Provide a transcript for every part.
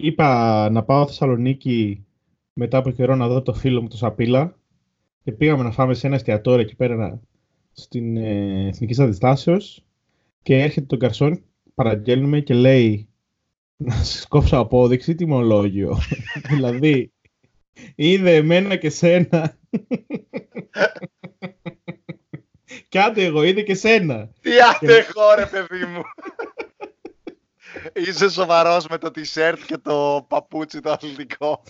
είπα να πάω Θεσσαλονίκη μετά από καιρό να δω το φίλο μου το Σαπίλα και πήγαμε να φάμε σε ένα εστιατόριο εκεί πέρα στην ε, Εθνικής Αντιστάσεως και έρχεται τον καρσόν, παραγγέλνουμε και λέει να σας κόψω απόδειξη τιμολόγιο. δηλαδή, είδε εμένα και σένα. Κι άντε εγώ, είδε και σένα. Τι άντε εγώ ρε παιδί μου. Είσαι σοβαρός με το t-shirt και το παπούτσι το αθλητικό.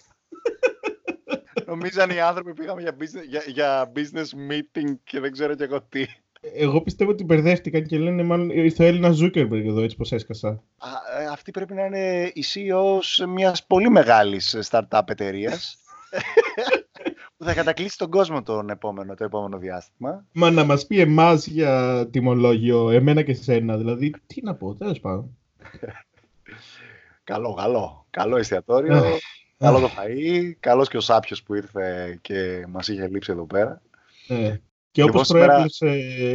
Νομίζαν οι άνθρωποι πήγαμε για business, για, για business meeting και δεν ξέρω και εγώ τι. Εγώ πιστεύω ότι μπερδεύτηκαν και λένε μάλλον ήρθε ο Έλληνα Ζούκερμπεργκ εδώ, έτσι πως έσκασα. Α, ε, αυτή πρέπει να είναι η CEO μιας πολύ μεγάλης startup εταιρείας. που θα κατακλείσει τον κόσμο τον επόμενο, το επόμενο διάστημα. Μα να μας πει εμάς για τιμολόγιο, εμένα και σένα, δηλαδή, τι να πω, τέλος πάντων. Καλό, καλό. Καλό εστιατόριο, καλό το φαΐ, καλός και ο Σάπιος που ήρθε και μας είχε λείψει εδώ πέρα. Ε. Και όπως προέβλεψε,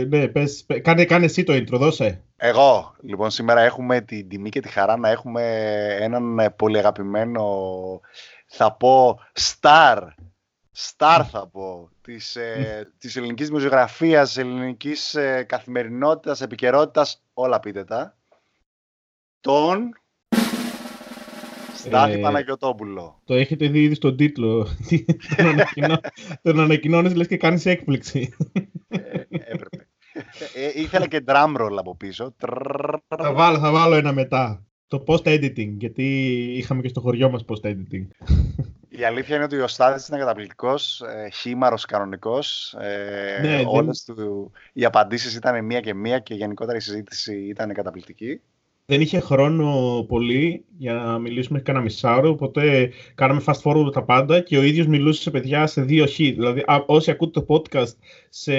ναι, πες, κάνε, κάνε εσύ το intro, δώσε. Εγώ, λοιπόν, σήμερα έχουμε την τιμή και τη χαρά να έχουμε έναν πολύ αγαπημένο, θα πω, star, star θα πω, της, ε, της ελληνικής δημοσιογραφίας, ελληνικής ε, καθημερινότητας, επικαιρότητας, όλα πείτε τα. Τον Στάθη ε, Παναγιωτόπουλο. Το έχετε δει ήδη στον τίτλο. τον ανακοινώνεις λες και κάνεις έκπληξη. ε, έπρεπε. Ε, ήθελα και drum roll από πίσω. Θα βάλω, θα βάλω ένα μετά. Το post-editing, γιατί είχαμε και στο χωριό μας post-editing. Η αλήθεια είναι ότι ο Στάθης είναι καταπληκτικός, ε, χήμαρος κανονικός. Ε, ναι, όλες δεν... του, οι απαντήσεις ήταν μία και μία και γενικότερα η συζήτηση ήταν καταπληκτική δεν είχε χρόνο πολύ για να μιλήσουμε κανένα μισάωρο, οπότε κάναμε fast forward τα πάντα και ο ίδιος μιλούσε σε παιδιά σε δύο χ. Δηλαδή, όσοι ακούτε το podcast σε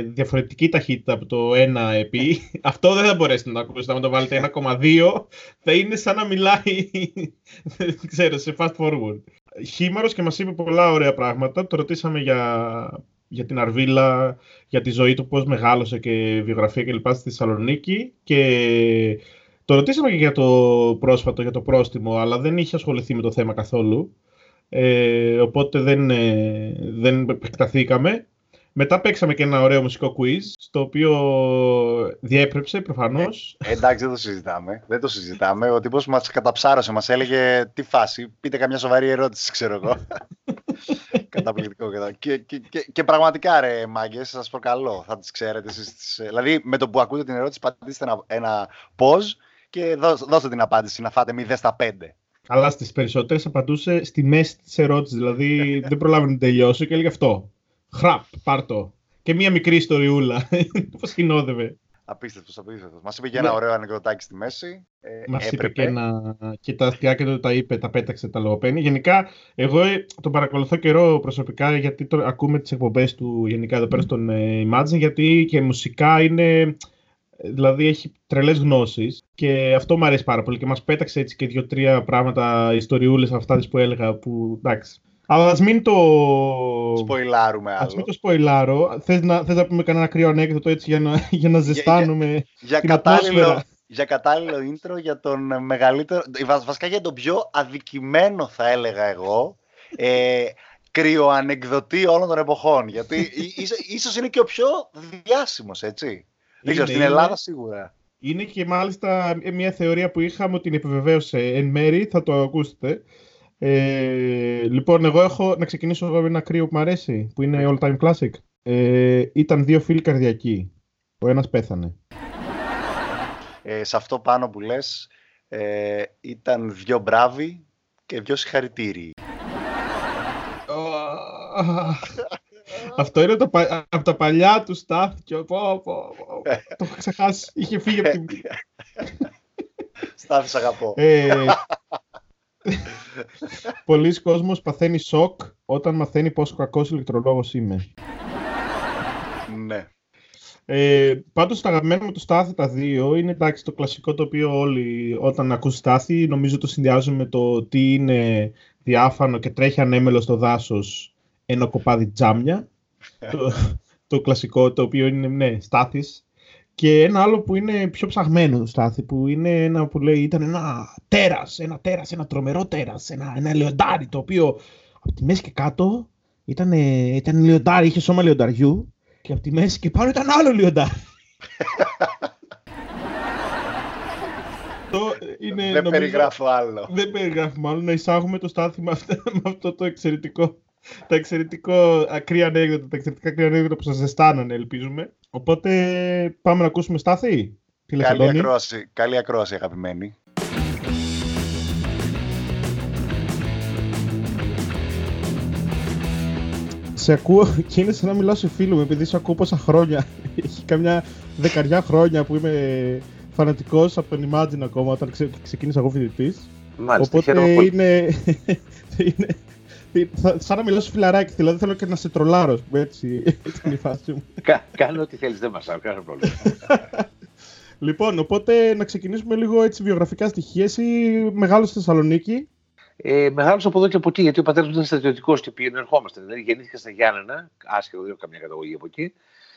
διαφορετική ταχύτητα από το ένα επί, αυτό δεν θα μπορέσετε να το ακούσετε. Αν το βάλετε 1,2, θα είναι σαν να μιλάει, δεν ξέρω, σε fast forward. Χήμαρος και μας είπε πολλά ωραία πράγματα. Το ρωτήσαμε για, για την Αρβίλα, για τη ζωή του, πώς μεγάλωσε και βιογραφία κλπ. στη Θεσσαλονίκη και το ρωτήσαμε και για το πρόσφατο, για το πρόστιμο, αλλά δεν είχε ασχοληθεί με το θέμα καθόλου. Ε, οπότε δεν, ε, δεν επεκταθήκαμε. Μετά παίξαμε και ένα ωραίο μουσικό quiz, στο οποίο διέπρεψε προφανώς. Ε, εντάξει, δεν το συζητάμε. Δεν το συζητάμε. Ο τύπος μας καταψάρωσε, μας έλεγε τι φάση. Πείτε καμιά σοβαρή ερώτηση, ξέρω εγώ. Καταπληκτικό. Και, και, και, και, πραγματικά, ρε μάγκες, σας προκαλώ. Θα τις ξέρετε εσείς. Δηλαδή, με το που ακούτε την ερώτηση, πατήστε ένα, ένα pause και δώστε την απάντηση να φάτε 0 στα 5. Αλλά στις περισσότερες απαντούσε στη μέση της ερώτησης. Δηλαδή δεν προλάβαινε να τελειώσει και έλεγε αυτό. Χραπ, πάρτο. Και μία μικρή ιστοριούλα. Πώς κοινόδευε. Απίστευτος, απίστευτος. Μας είπε και ένα ναι. ωραίο ανεκδοτάκι στη μέση. Ε, Μας είπε και ένα. και τα αστιάκια του τα είπε, τα πέταξε, τα λογοπαίνει. Γενικά, εγώ ε, τον παρακολουθώ καιρό προσωπικά γιατί το, ακούμε τις εκπομπές του γενικά εδώ πέρα στον ε, Imagine. Γιατί και μουσικά είναι Δηλαδή έχει τρελές γνώσεις και αυτό μου αρέσει πάρα πολύ. Και μας πέταξε έτσι και δύο-τρία πράγματα, ιστοριούλες αυτά που έλεγα. Που εντάξει. Αλλά ας μην το. Σποϊλάρουμε άλλο. Α μην το σποϊλάρω. Θες να, θες να πούμε κανένα κρύο ανέκδοτο έτσι για να, για να ζεστάνουμε. Για, για, για κατάλληλο, για κατάλληλο intro για τον μεγαλύτερο. Βασικά για τον πιο αδικημένο, θα έλεγα εγώ. Ε, κρυοανεκδοτή όλων των εποχών. Γιατί ίσως είναι και ο πιο διάσημος, έτσι. Δεν ξέρω, στην Ελλάδα σίγουρα. Είναι και μάλιστα μια θεωρία που είχαμε ότι την επιβεβαίωσε εν μέρη, θα το ακούσετε. Ε, λοιπόν, εγώ έχω να ξεκινήσω με ένα κρύο που μου αρέσει, που είναι all time classic. Ε, ήταν δύο φίλοι καρδιακοί. Ο ένας πέθανε. Ε, σε αυτό πάνω που λες, ε, ήταν δυο μπράβοι και δυο συγχαρητήριοι. Αυτό είναι το, από τα παλιά του στάθηκε. Πω, πω, το έχω ξεχάσει. Είχε φύγει από την. Στάθη, αγαπώ. Ε, Πολλοί κόσμος παθαίνει σοκ όταν μαθαίνει πόσο κακός ηλεκτρολόγος είμαι. Ναι. Ε, πάντως το αγαπημένο με το Στάθη τα δύο είναι εντάξει, το κλασικό το οποίο όλοι όταν ακούς Στάθη νομίζω το συνδυάζουν με το τι είναι διάφανο και τρέχει ανέμελος στο δάσος ένα κοπάδι τζάμια το, το κλασικό το οποίο είναι ναι, στάθης Και ένα άλλο που είναι πιο ψαγμένο το Στάθη, που είναι ένα που λέει ήταν ένα τέρας, ένα τέρας, ένα τρομερό τέρας, ένα, ένα λεοντάρι, το οποίο από τη μέση και κάτω ήταν, ήταν λιοντάρι, είχε σώμα λιονταριού και από τη μέση και πάνω ήταν άλλο λιοντάρι. είναι, δεν περιγράφω άλλο. Δεν περιγράφω άλλο. Να εισάγουμε το στάθι με αυτό, το εξαιρετικό τα εξαιρετικό ακραία ανέκδοτα, τα εξαιρετικά ακραία ανέκδοτα που σας ζεστάνανε, ελπίζουμε. Οπότε πάμε να ακούσουμε Στάθη. Καλή ακρόαση, καλή ακρόαση αγαπημένη. Σε ακούω και είναι σαν να μιλάω σε φίλο μου, επειδή σε ακούω πόσα χρόνια. Έχει καμιά δεκαριά χρόνια που είμαι φανατικός από τον Imagine ακόμα, όταν ξεκίνησα εγώ φοιτητής. Μάλιστα, Οπότε είναι, είναι, σαν να μιλάω σε φιλαράκι, δηλαδή θέλω και να σε τρολάρω, έτσι ήταν η φάση μου. Κάνω ό,τι θέλεις, δεν μας κανένα πρόβλημα. λοιπόν, οπότε να ξεκινήσουμε λίγο έτσι βιογραφικά στοιχεία. Εσύ μεγάλος στη Θεσσαλονίκη. Ε, μεγάλος από εδώ και από εκεί, γιατί ο πατέρας μου ήταν στρατιωτικός και πήγαινε ερχόμαστε. Δηλαδή γεννήθηκα στα Γιάννενα, άσχετο, δεν έχω καμία καταγωγή από εκεί.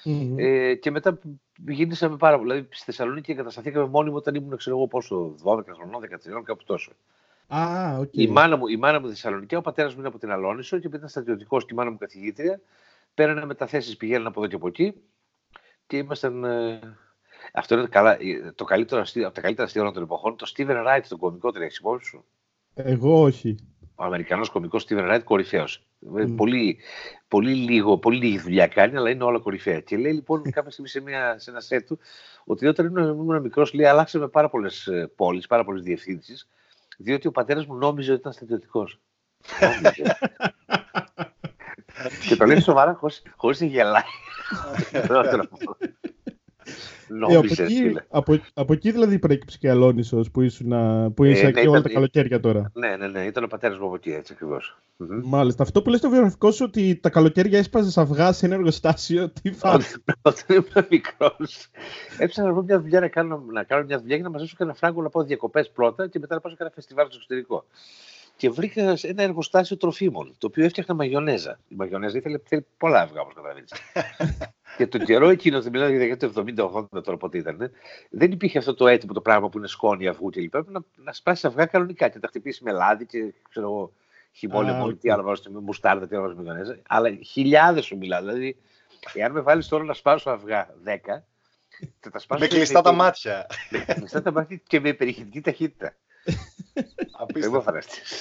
Mm-hmm. Ε, και μετά γίνησαμε πάρα πολύ. Δηλαδή στη Θεσσαλονίκη εγκατασταθήκαμε μόνιμο όταν ήμουν, ξέρω εγώ πόσο, 12 χρονών, 13, κάπου τόσο. Ah, okay. η, μάνα μου, η μάνα μου Θεσσαλονίκη, ο πατέρας μου είναι από την Αλόνισο και ήταν στρατιωτικός και η μάνα μου καθηγήτρια. Πέρανε μεταθέσεις, πηγαίνουν από εδώ και από εκεί και ήμασταν. Ε, αυτό είναι καλά, ε, το καλύτερο αστείο, από τα καλύτερα αστεία όλων των εποχών. Το Steven Wright, τον κωμικό, την έχεις σου; Εγώ όχι. Ο Αμερικανός κωμικός Steven Wright, κορυφαίος. Mm. Πολύ, πολύ, λίγο, πολύ λίγη δουλειά κάνει, αλλά είναι όλα κορυφαία. Και λέει λοιπόν κάποια στιγμή σε, μια, σε ένα σετ του ότι όταν ήμουν μικρός, λέει, αλλάξαμε πάρα πολλές πόλεις, πάρα πολλές διευθύνσεις διότι ο πατέρας μου νόμιζε ότι ήταν στρατιωτικός. και το λέει σοβαρά, χωρίς να γελάει. Ε, από, εκεί, από, από, εκεί δηλαδή προέκυψε και Αλόνισος που, ήσουν, που είσαι ε, εκεί ναι, όλα τα καλοκαίρια τώρα. Ναι, ναι, ναι, ήταν ο πατέρας μου από εκεί, έτσι ακριβώς. Μάλιστα. Αυτό που λες στο βιογραφικό σου ότι τα καλοκαίρια έσπαζες αυγά σε ένα εργοστάσιο, τι φάση. Όταν ήμουν μικρός, έψαχνα να βρω μια δουλειά να κάνω, να κάνω μια δουλειά για να μαζέψω και ένα φράγκο να πάω διακοπές πρώτα και μετά να πάω σε ένα φεστιβάλ στο εξωτερικό. Και βρήκα ένα εργοστάσιο τροφίμων, το οποίο έφτιαχνα μαγιονέζα. Η μαγιονέζα ήθελε, πολλά αυγά, όπως καταλαβαίνεις. και τον καιρό εκείνος, δεν μιλάω για το 70-80 τώρα πότε ήταν, δεν υπήρχε αυτό το έτοιμο το πράγμα που είναι σκόνη αυγού και λοιπά. Να, να σπάσει αυγά κανονικά και να τα χτυπήσει με λάδι και ξέρω εγώ, χειμώνα, μόνο τι άλλο βάζω με μουστάρδα, τι άλλο βάζω με Αλλά χιλιάδες σου μιλάω. Δηλαδή, εάν με βάλεις τώρα να σπάσω αυγά 10, θα τα σπάσω. Με κλειστά τα μάτια. Με κλειστά τα μάτια και με περιχητική ταχύτητα. Απίστευτο.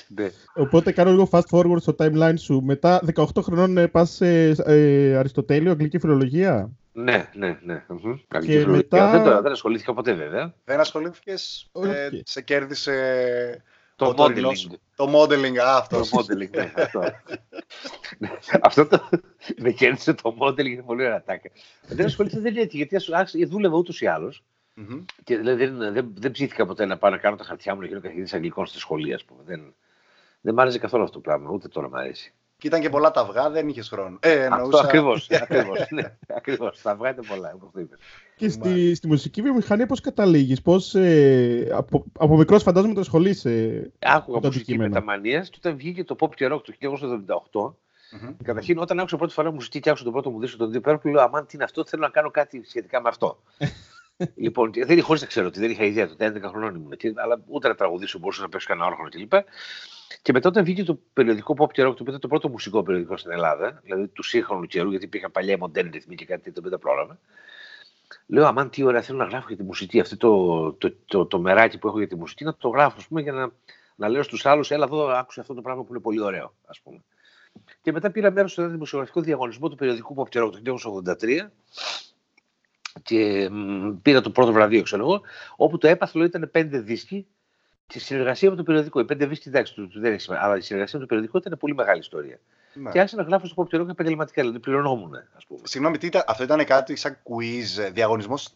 Ναι. Οπότε κάνω λίγο fast forward στο timeline σου. Μετά 18 χρονών ε, πας σε ε, Αριστοτέλειο, αγγλική φιλολογία; Ναι, ναι, ναι. Και μετά... δεν, το, δεν ασχολήθηκα ποτέ βέβαια. Δεν ασχολήθηκες. Ε, σε κέρδισε το modeling. Το modeling, αυτός. Το modeling, ναι, αυτό. αυτό το, με κέρδισε το modeling, είναι πολύ ωραία τάκα. δεν ασχολήθηκα, δεν έτσι, γιατί δούλευα ούτως ή άλλως. Mm-hmm. Και δηλαδή, δεν, δεν, δεν ψήθηκα ποτέ να πάω να κάνω τα χαρτιά μου να γίνω καθηγητής Αγγλικών στη σχολή, ας πούμε. Δεν, δεν μ' άρεσε καθόλου αυτό το πράγμα, ούτε τώρα μ' αρέσει. Και ήταν και πολλά τα αυγά, δεν είχες χρόνο. Ε, εννοούσα... Αυτό ακριβώς. ακριβώς, ναι, ακριβώς. Τα αυγά ήταν πολλά, όπως το είπες. Και στη, στη μουσική βιομηχανία πώς καταλήγεις, πώς. Ε, από, από μικρός φαντάζομαι το ασχολείσαι. Άκουγα μουσική μεταμανία και όταν βγήκε το pop και rock το 1978. Mm-hmm. Καταρχήν, όταν άκουσα πρώτη φορά μουσική και άκουσα το πρώτο μου δίσκο τον Deep Purple, λέω Αμάν, τι είναι αυτό, θέλω να κάνω κάτι σχετικά με αυτό. λοιπόν, δεν χωρίς να ξέρω ότι δεν είχα ιδέα τότε, 11 χρονών ήμουν εκεί, αλλά ούτε να τραγουδήσω μπορούσα να παίξω κανένα όργανο κλπ. Και μετά όταν βγήκε το περιοδικό Pop και Rock, το οποίο ήταν το πρώτο μουσικό περιοδικό στην Ελλάδα, δηλαδή του σύγχρονου καιρού, γιατί υπήρχαν παλιά μοντέρνη ρυθμοί και κάτι τέτοιο, δεν τα πρόλαβα. Λέω, αμάν τι ωραία, θέλω να γράφω για τη μουσική. Αυτό το, το, το, το, μεράκι που έχω για τη μουσική, να το γράφω, πούμε, για να, να λέω στους άλλους, έλα εδώ, άκουσε αυτό το πράγμα που είναι πολύ ωραίο, ας πούμε. Και μετά πήρα μέρος στο δημοσιογραφικό διαγωνισμό του περιοδικού Pop και Rock το 1983 και πήρα το πρώτο βραβείο, ξέρω εγώ, όπου το έπαθλο ήταν πέντε δίσκοι και συνεργασία με το περιοδικό. Οι πέντε δίσκοι, εντάξει, του, του δεν έχει σημασία, αλλά η συνεργασία με το περιοδικό ήταν πολύ μεγάλη ιστορία. Ναι. Και άρχισα να γράφω στο Pop επαγγελματικά, δηλαδή πληρωνόμουν, ας πούμε. Συγγνώμη, τι ήταν, αυτό ήταν κάτι σαν quiz, διαγωνισμός,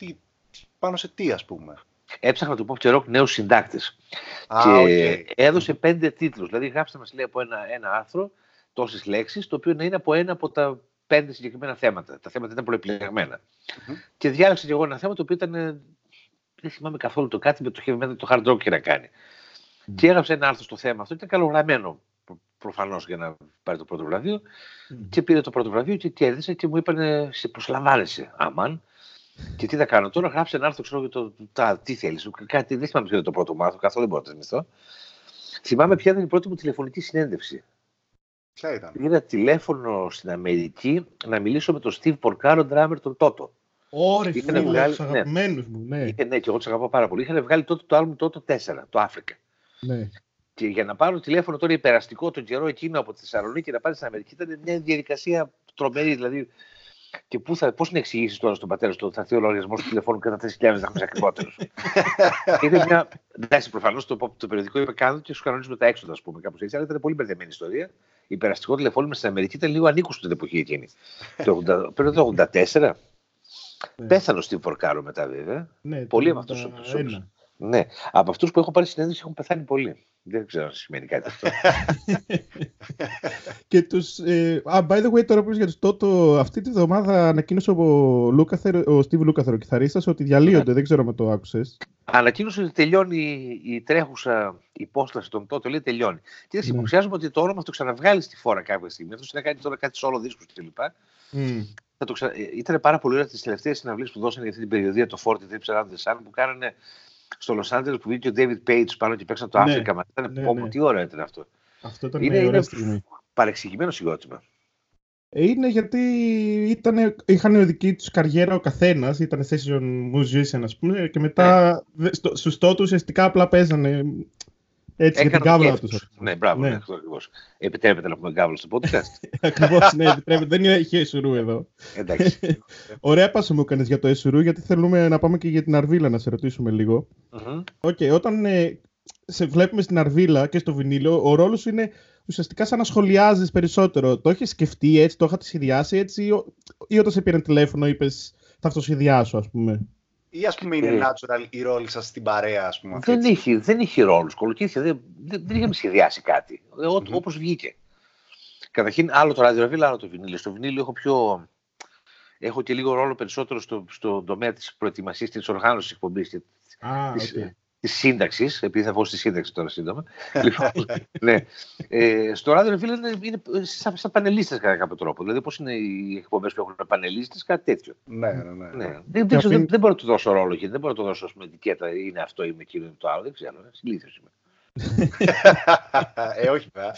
πάνω σε τι, ας πούμε; Έψαχνα το Pop Rock νέους συντάκτες. Και okay. έδωσε πέντε τίτλους. Δηλαδή, γράψτε μας λέει από ένα, ένα άρθρο τόσες λέξεις, το οποίο να είναι από ένα από τα πέντε συγκεκριμένα θέματα. Τα θέματα ήταν προεπιλεγμένα. Mm-hmm. Και διάλεξα και εγώ ένα θέμα το οποίο ήταν. Δεν θυμάμαι καθόλου το κάτι με το heavy metal, το hard rock και να κάνει. Mm-hmm. Και έγραψα ένα άρθρο στο θέμα αυτό. Ήταν καλογραμμένο προφανώς για να πάρει το πρώτο βραβείο. Mm-hmm. Και πήρε το πρώτο βραβείο και κέρδισε και μου είπαν: Σε προσλαμβάνεσαι, αμάν. Και τι θα κάνω τώρα, γράψε ένα άρθρο, ξέρω το, τα, τι θέλεις. Κάτι δεν θυμάμαι ποιο είναι το πρώτο μου άρθρο, καθόλου δεν μπορώ να το θυμηθώ. Θυμάμαι ποια ήταν η πρώτη μου τηλεφωνική συνέντευξη. Ποια ήταν; Πήρα τηλέφωνο στην Αμερική να μιλήσω με τον Steve Porcaro, drummer τον Toto. Ωρε Είχαν φίλε, βγάλει- τους ναι. αγαπημένους μου, ναι. Είχε, ναι, και εγώ τους αγαπάω πάρα πολύ. Είχαν βγάλει τότε το album τότε 4, το Africa. ναι. Και για να πάρω τηλέφωνο τώρα υπεραστικό τον καιρό εκείνο από τη Θεσσαλονίκη να πάρει στην Αμερική ήταν μια διαδικασία τρομερή. Δηλαδή, και πού θα, πώς να εξηγήσεις τώρα στον πατέρα σου ότι θα έρθει ο λογαριασμός του τηλεφώνου κατά 4.000 να έχουμε ακριβότερο. είναι μια. Εντάξει, προφανώς το, το περιοδικό είπε κάνω και σου κανονίζουμε τα έξοδα, ας πούμε, κάπως έτσι. Αλλά ήταν πολύ μπερδεμένη ιστορία. Υπεραστικό τηλεφώνημα στην Αμερική ήταν λίγο ανήκουστο την εποχή εκείνη. το 80, πριν το 84. Ναι. Πέθανε ο Steve Porcaro μετά, βέβαια. ναι Πολλοί το από αυτούς τους 81. ανθρώπους. Ναι, από αυτούς που έχω πάρει συνέντευξη έχουν πεθάνει πολλοί. Δεν ξέρω αν σημαίνει κάτι αυτό. Και τους, ε, α, by the way, τώρα που είπες για τους Τότο, αυτή τη βδομάδα ανακοίνωσε ο, Λούκαθερ, ο Steve Λούκαθερ, ο κιθαρίστας, ότι διαλύονται, δεν ξέρω αν το άκουσες. Ανακοίνωσε ότι τελειώνει η τρέχουσα υπόσταση των τότε, λέει τελειώνει. Και Ναι. υποψιάζομαι ότι το όνομα θα το ξαναβγάλει στη φόρα κάποια στιγμή. Αυτός να κάνει τώρα κάτι solo δίσκους κλπ. Μμ. Θα το ξα... ε, Ήταν πάρα πολύ ωραία τις τελευταίες συναυλίες που δώσανε για αυτή την περιοδία το 40 Trips Around the Sun που κάνανε στο Los Angeles που βγήκε ο David Page πάνω και παίξαν το Ναι. Africa. Μα ήταν Ναι, πω, ναι. πω, τι ωραίο ήταν αυτό. Αυτό ήταν Είναι- μια ωραία είναι- στιγμή. Παρεξηγημένο συγκρότημα. Ε, Είναι γιατί ήτανε, είχαν δική τους καριέρα ο καθένας, ήταν session musician ας πούμε και μετά Ναι. δε- στο, στους τότε ουσιαστικά απλά παίζανε έτσι για την Έκαναν κάβλα το τους. κέφι τους. Ναι, μπράβο, Ναι. ναι. αυτό ακριβώς. Επιτρέπεται να πούμε κάβλα στο podcast. Ακριβώς, ναι, επιτρέπεται. Δεν είναι ΕΣΡ εδώ. Εντάξει. Ωραία πάσα μου έκανες για το ΕΣΡ γιατί θέλουμε να πάμε και για την Αρβίλα να σε ρωτήσουμε λίγο. Μμμ. Οκ, όταν ε, σε βλέπουμε στην Αρβίλα και στο βινίλιο, ο ρόλος σου είναι ουσιαστικά σαν να σχολιάζεις περισσότερο. Το έχεις σκεφτεί έτσι, το είχατε σχεδιάσει έτσι ή, ο- ή όταν σε πήραν τηλέφωνο είπες θα αυτοσχεδιάσω ας πούμε; Ή ας πούμε είναι Ε. natural οι ρόλοι σας στην παρέα, ας πούμε. αυτή, Δεν έτσι. είχε, δεν είχε ρόλους, κολοκύθια, δεν, δεν, δεν είχαμε σχεδιάσει κάτι, ε, ό, Μμμ. όπως βγήκε. Καταρχήν, άλλο το Ράδιο Αρβύλα, άλλο το βινίλιο. Στο βινίλιο έχω πιο... Έχω και λίγο ρόλο περισσότερο στο, στον τομέα της προετοιμασίας, της οργάνωσης της εκπομπής και Α, της, οκ. της σύνταξης, επειδή θα βγω στη σύνταξη τώρα σύντομα. λοιπόν, ναι. ε, στο Ράδιο Αρβύλα είναι, είναι σαν, σαν πανελίστες κατά κάποιο τρόπο. Δηλαδή πώς είναι οι εκπομπές που έχουν πανελίστες, κάτι τέτοιο. Ναι, ναι, ναι. Ναι. Δεν, Και δεν, ξέρω, αφήνει- δεν, δεν μπορώ να του δώσω ρόλο γιατί δεν μπορώ να του δώσω ας πούμε, ετικέτα, είναι αυτό, είμαι εκείνο, είναι το άλλο. Δεν ξέρω. Συνήθως είμαι. ε, όχι, βέβαια.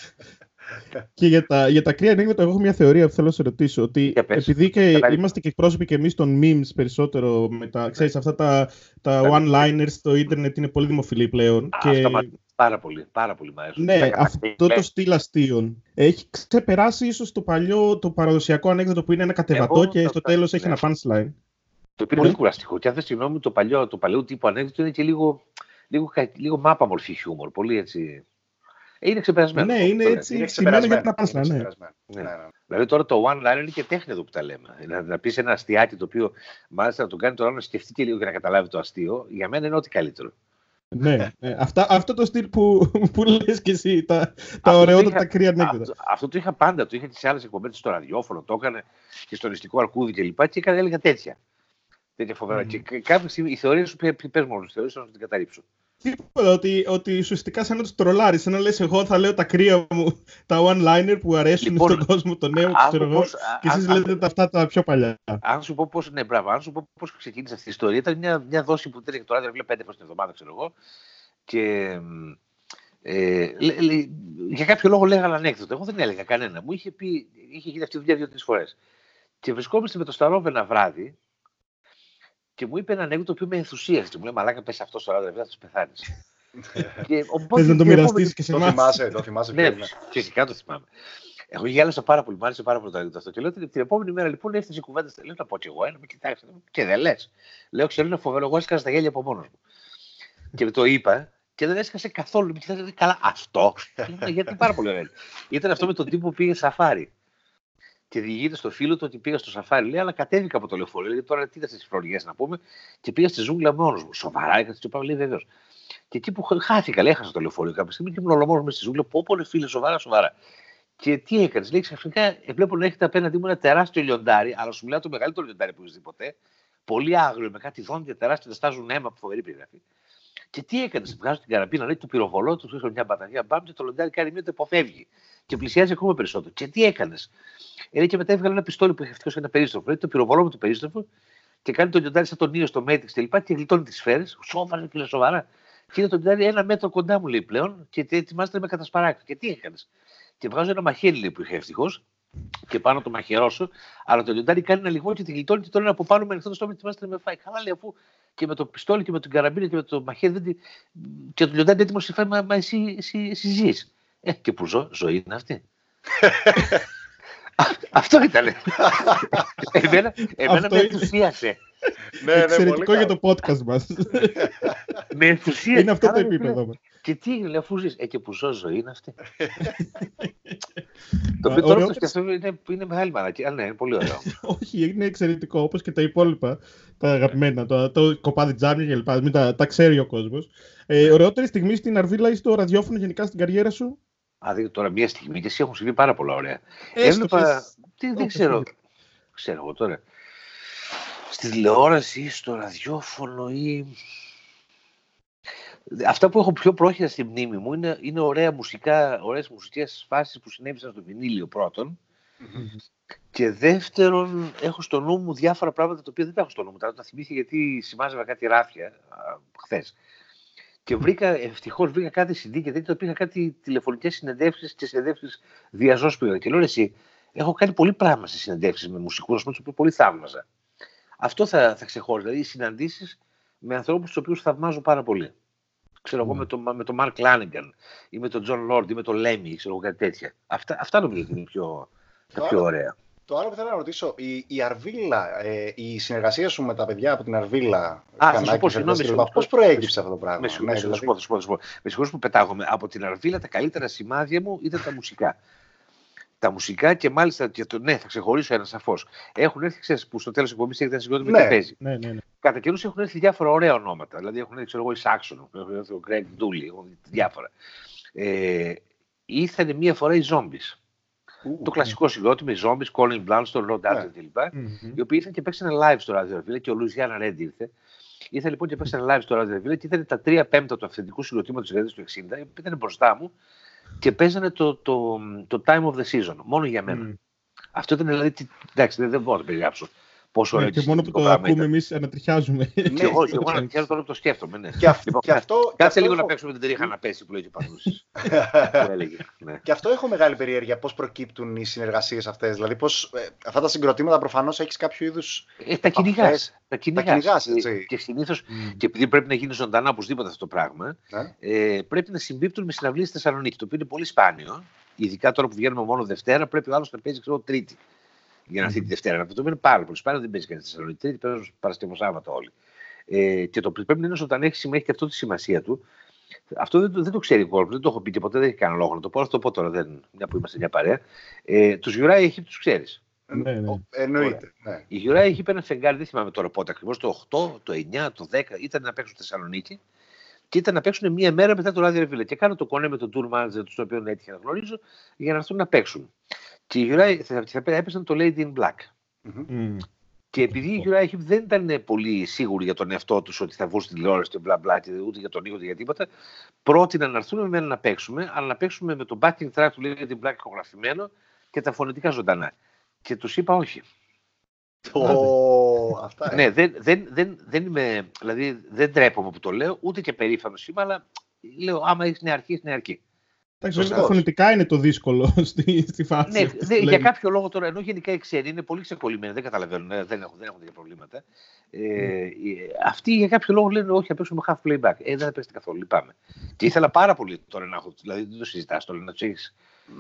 Και για τα, για τα κρύα ανοίγματα, εγώ έχω μια θεωρία που θέλω να σε ρωτήσω. Ότι Για πες. επειδή και Καλά. είμαστε και εκπρόσωποι και εμείς των memes περισσότερο, με τα, ξέρεις, αυτά τα, τα Τα- one-liners στο ίντερνετ είναι πολύ δημοφιλή πλέον. Α, και Αυτά μ' αρέσουν πάρα πολύ, πάρα πολύ μ' αρέσουν. ναι, Τα αυτό καταφέρει. το στυλ αστείων έχει ξεπεράσει ίσως το παλιό, το παραδοσιακό ανέκδοτο που είναι ένα κατεβατό Εγώ και θα- στο θα- τέλος έχει ναι. ένα punchline. Το οποίο είναι πολύ κουραστικό. Και αν θες τη γνώμη μου, το παλιό, το παλαιό τύπο ανέκδοτο είναι και λίγο, λίγο, κα- λίγο μάπα μορφή χιούμορ. Πολύ έτσι. Ε, Είναι ξεπερασμένο. Ναι, αυτό, είναι το έτσι. Είναι στημένο για ξεπερασμένο. την punchline, είναι ναι. ξεπερασμένο. Ναι. Ναι, ναι. Δηλαδή τώρα το one liner είναι και τέχνη εδώ που τα λέμε. Να, να πεις ένα αστιάκι το οποίο μάλιστα να τον κάνει τώρα να σκεφτεί και λίγο για να καταλάβει το αστείο, για μένα είναι ό,τι καλύτερο. ναι, ναι. Αυτά, αυτό το στυλ που, που λες και εσύ, τα, τα Αυτό το ωραιότατα είχα- κρύα ανέκδοτα. Αυτό, αυτό το είχα πάντα. Το είχα και σε άλλες εκπομπές στο ραδιόφωνο, το έκανε και στο νηστικό αρκούδι κλπ. Και, και έκανε έλεγα τέτοια. Τέτοια φοβερά. Μμμ. Και κα- κάποια στιγμή η θεωρία σου πε μόνος, η θεωρία σου να την καταρρύψω. Τίποτα, ότι, ότι ουσιαστικά σαν να τους τρολάρεις, σαν να λες εγώ θα λέω τα κρύα μου, τα one-liner που αρέσουν Λοιπόν, στον κόσμο, το νέο, άκου ξέρω εγώ, πώς- και α- εσείς α- λέτε τα αυτά τα πιο παλιά. Αν σου πω πώ ναι, μπράβο, αν σου πω πώς ξεκίνησε αυτή η ιστορία, ήταν μια, μια δόση που τρέχει το ράδιο πέντε φορές την εβδομάδα, ξέρω εγώ. Και μ, ε, λέ- λέ- για κάποιο λόγο λέγανε ανέκδοτο. Εγώ δεν έλεγα κανένα. Μου είχε πει, είχε γίνει αυτή η δουλειά δύο-τρεις φορές. Και βρισκόμαστε με το Σταρόβε ένα βράδυ και μου είπε ένα ανέκδοτο που με ενθουσίασε. Μου λέει Μαλάκα, πες αυτό στο ράδιο, θα του πεθάνεις. και οπότε Θες να το την επόμενη- μοιραστείς και σε Το εμάς. θυμάσαι, το θυμάσαι. ναι, πιο, ναι. φυσικά το θυμάμαι. Εγώ γέλασα πάρα πολύ, μου άρεσε πάρα πολύ το ανέκδοτο αυτό. Και λέω την, την επόμενη μέρα λοιπόν έφτασε η κουβέντας. Λέω να πω κι εγώ, ένα με κοιτάξει. Και δεν λες. Λέω, ξέρω, είναι φοβερό. Εγώ έσκασα τα γέλια από μόνος μου. και το είπα και δεν έσκασε καθόλου. Με κοιτάζει, λέει, καλά, αυτό. Και λέω, «Ναι, Γιατί πάρα πολύ ωραίο. Ήταν αυτό με τον τύπο που πήγε σαφάρι. Και διηγείται στο φίλο του ότι πήγα στο σαφάρι. Λέει, αλλά κατέβηκα από το λεωφορείο. Λέει, τώρα τι ήταν στι φροντιέ να πούμε. Και πήγα στη ζούγκλα μόνος μου. Σοβαρά, είχα τη λέει βεβαίως. Και εκεί που χάθηκα, λέει, έχασα το λεωφορείο κάποια στιγμή και ήμουν ολομόνο με στη ζούγκλα. Πω, πω, ρε φίλε, σοβαρά, σοβαρά. Και τι έκανες, λέει ξαφνικά βλέπω να έχετε απέναντί μου ένα τεράστιο λιοντάρι, αλλά σου μιλάω το μεγαλύτερο λιοντάρι που έχεις δει ποτέ. Πολύ άγριο, με κάτι δόντια τεράστια, τα στάζουν αίμα από φοβερή περιγραφή. Και τι έκανες, βγάζω την καραπίνα, λέει, του πυροβολώ, του ρίχνω μια μπαταρία, μπαμ και το λιοντάρι κάνει μία, το υποφεύγει. Και πλησιάζει ακόμα περισσότερο. Και τι έκανες. Ε, και μετά έβγαλε ένα πιστόλι που είχε φτιάξει ένα περίστροφο. Λέει, το πυροβολώ με το περίστροφο και κάνει το λιοντάρι σαν τον Νίο στο Matrix και λοιπά και γλιτώνει τις σφαίρες. Σόβαρε και σοβαρά. Και είναι το λιοντάρι ένα μέτρο κοντά μου, λέει πλέον, και ετοιμάζεται με κατασπαράκι. Και τι έκανες. Και βγάζω ένα μαχαίρι λέει, που είχε ευτυχώς και πάνω το μαχαιρώσω, αλλά το λιοντάρι κάνει ένα λιγμό και τη γλιτώνει και τώρα από πάνω με ανοιχτό το στόμα ετοιμάζεται να με φάει. Καλά λέει αφού και με το πιστόλι και με την καραμπίνα και με το μαχαίρι δεν τη... και το λιοντάρι έτοιμος να φάει, μα, μα εσύ, εσύ, εσύ ζεις. Ε, και που ζω, ζωή είναι αυτή. Αυτό ήταν. εμένα εμένα με ενθουσίασε. ναι, ναι, Εξαιρετικό για το podcast μας. με ενθουσίασε. Είναι αυτό το επίπεδο μας. Και τι έγινε, αφού ζεις. Ε, και που ζω ζωή είναι αυτή. το οποίο τώρα το σκεφτώ είναι, είναι μεγάλη μαλακή. Αλλά ναι, είναι πολύ ωραίο. Όχι, είναι εξαιρετικό όπως και τα υπόλοιπα, τα αγαπημένα, το, το κοπάδι τζάμι και λοιπά. Μην τα, τα ξέρει ο κόσμος. Ε, ωραιότερη στιγμή στην Αρβίλα ή στο ραδιόφωνο γενικά στην καριέρα σου; Α, δείτε τώρα μια στιγμή και εσύ έχουν συμβεί πάρα πολλά ωραία. Έβλεπα. Τι, δεν ξέρω. Ξέρω εγώ τώρα. Στη τηλεόραση ή στο ραδιόφωνο ή. Αυτά που έχω πιο πρόχειρα στη μνήμη μου είναι, είναι ωραία μουσικά, ωραίες μουσικές φάσεις που συνέβησαν στο βινίλιο Και δεύτερον, έχω στο νου μου διάφορα πράγματα τα οποία δεν τα έχω στο νου μου. Τα θυμήθηκα γιατί σημάζευα κάτι ράφια χθες και βρήκα, ευτυχώς βρήκα κάτι CD και δεν το πήγα κάτι τηλεφωνικές συνεντεύξεις και συνεντεύξεις διαζώσπιδα. Και λέω εσύ, έχω κάνει πολύ πράγμα σε συνεντεύξεις με μουσικούς, τους οποίους πολύ θαύμαζα. Αυτό θα, θα ξεχώριζα. Δηλαδή, συναντήσεις με ανθρώπους τους οποίους θαυμάζω πάρα πολύ. Ξέρω εγώ mm. με τον με το Mark Lanigan ή με τον John Lord ή με τον Lemmy, ξέρω εγώ κάτι τέτοια. Αυτά, αυτά νομίζω ότι είναι πιο, τα πιο ωραία. Το άλλο που θέλω να ρωτήσω, η, η Αρβίλα, ε, η συνεργασία σου με τα παιδιά από την Αρβίλα. Α, θα σου πω, συγγνώμη. Πώς προέκυψε αυτό το πράγμα; Με συγχωρείτε που πετάγομαι. Από την Αρβίλα τα καλύτερα σημάδια μου ήταν τα μουσικά. Τα μουσικά και μάλιστα. Και το, ναι, θα ξεχωρίσω ένα σαφώς. Έχουν έρθει, ξέρεις, που στο τέλος της εκπομπής έχετε συγκρότημα ναι, και παίζει. Ναι, ναι, ναι. Κατά καιρούς έχουν έρθει διάφορα ωραία ονόματα. Δηλαδή έχουν έρθει, ξέρω εγώ, η Σάξον, ο Γκρέγκ Ντούλι, διάφορα. Ε, ήρθαν μία φορά οι Zombies το κλασικό συγκρότημα, οι Zombies, Colin Blunstone, Rod Arthur κλπ. Οι οποίοι ήρθαν και παίξαν live στο Radio Villa και ο Λουιζιάννα Ρέντ ήρθε. Ήρθε λοιπόν και παίξαν live στο Radio Villa και ήταν τα τρία πέμπτα του αυθεντικού συγκροτήματος της δεκαετία του 60, που ήταν μπροστά μου και παίζανε το, το, το, Time of the Season, μόνο για μένα. Αυτό ήταν δηλαδή. Εντάξει, δεν, δεν μπορώ να το περιγράψω. Πόσο ναι, και μόνο που το ακούμε εμείς ανατριχιάζουμε. Και ναι, εγώ, εγώ ανατριχιάζω τώρα που το σκέφτομαι. Ναι. Και, αυτό, λοιπόν, και αυτό, κάτσε λίγο να παίξουμε την τρίχα να πέσει που λέει ο ναι. Και αυτό έχω μεγάλη περιέργεια. Πώς προκύπτουν οι συνεργασίες αυτές. Δηλαδή, πώς, ε, αυτά τα συγκροτήματα προφανώς έχεις κάποιο είδους. Ε, τα κυνηγάς. Τα κυνηγάς. Ε, και συνήθως, mm. και επειδή πρέπει να γίνει ζωντανά οπωσδήποτε αυτό το πράγμα, ναι. ε, πρέπει να συμπίπτουν με συναυλίες στη Θεσσαλονίκη. Το οποίο είναι πολύ σπάνιο. Ειδικά τώρα που βγαίνουμε μόνο Δευτέρα, πρέπει ο άλλος να παίζει ξέρω, Τρίτη για να έρθει τη Δευτέρα. Αυτό είναι πάρα πολύ σπάνιο, δεν παίζει κανείς στη Θεσσαλονίκη. Τρίτη παίζουν Παρασκευό Σάββατο όλοι. Ε, και το πρέπει να είναι όταν έχει σημαίνει και αυτό τη σημασία του. Αυτό δεν, το, δεν το ξέρει ο κόσμο, δεν το έχω πει και ποτέ, δεν έχει κανένα λόγο να το πω. Θα το πω τώρα, δεν, μια που είμαστε μια παρέα. Ε, τους Γιουράι έχει τους ξέρεις. Ναι, ναι. Εννοείται. Ναι. Η Γιουράι έχει ένα φεγγάρι, δεν θυμάμαι τώρα πότε ακριβώς, το 8, το 9, το 10, ήταν να παίξουν στη Θεσσαλονίκη και ήταν να παίξουν μία μέρα μετά το ράδιο Ρεβίλε. Και κάνω το κονέ με τον tour manager, τους οποίο έτυχε να γνωρίζω, για να έρθουν να παίξουν. Και η Uriah θα, θα έπαιζαν το Lady in Black. Mm-hmm. Και επειδή η Uriah δεν ήταν πολύ σίγουροι για τον εαυτό τους ότι θα βγουν στην τηλεόραση και μπλα μπλα και ούτε για τον ήχο ούτε για τίποτα, πρότειναν να έρθουν με μένα να παίξουμε, αλλά να παίξουμε με το backing track του Lady in Black ηχογραφημένο και τα φωνητικά ζωντανά. Και τους είπα όχι. Oh, αυτά ναι, δεν, δεν, δεν, δεν είμαι, δηλαδή δεν τρέπομαι που το λέω, ούτε και περήφανος είμαι, αλλά λέω άμα έχει νέα αρχή, έχει νέα αρχή. Εντάξει, τα φωνητικά είναι το δύσκολο στη, στη φάση. Ναι, δε, για κάποιο λόγο τώρα, ενώ γενικά οι ξένοι είναι πολύ ξεκολλημένοι, δεν καταλαβαίνουν, ε, δεν έχουν, δεν έχουν τέτοια προβλήματα. Ε, mm. Αυτοί για κάποιο λόγο λένε όχι, θα παίξουμε half playback. Ε, δεν θα παίξετε καθόλου, λυπάμαι. Και ήθελα πάρα πολύ τώρα να έχω, δηλαδή δεν το συζητάς τώρα, να του έχεις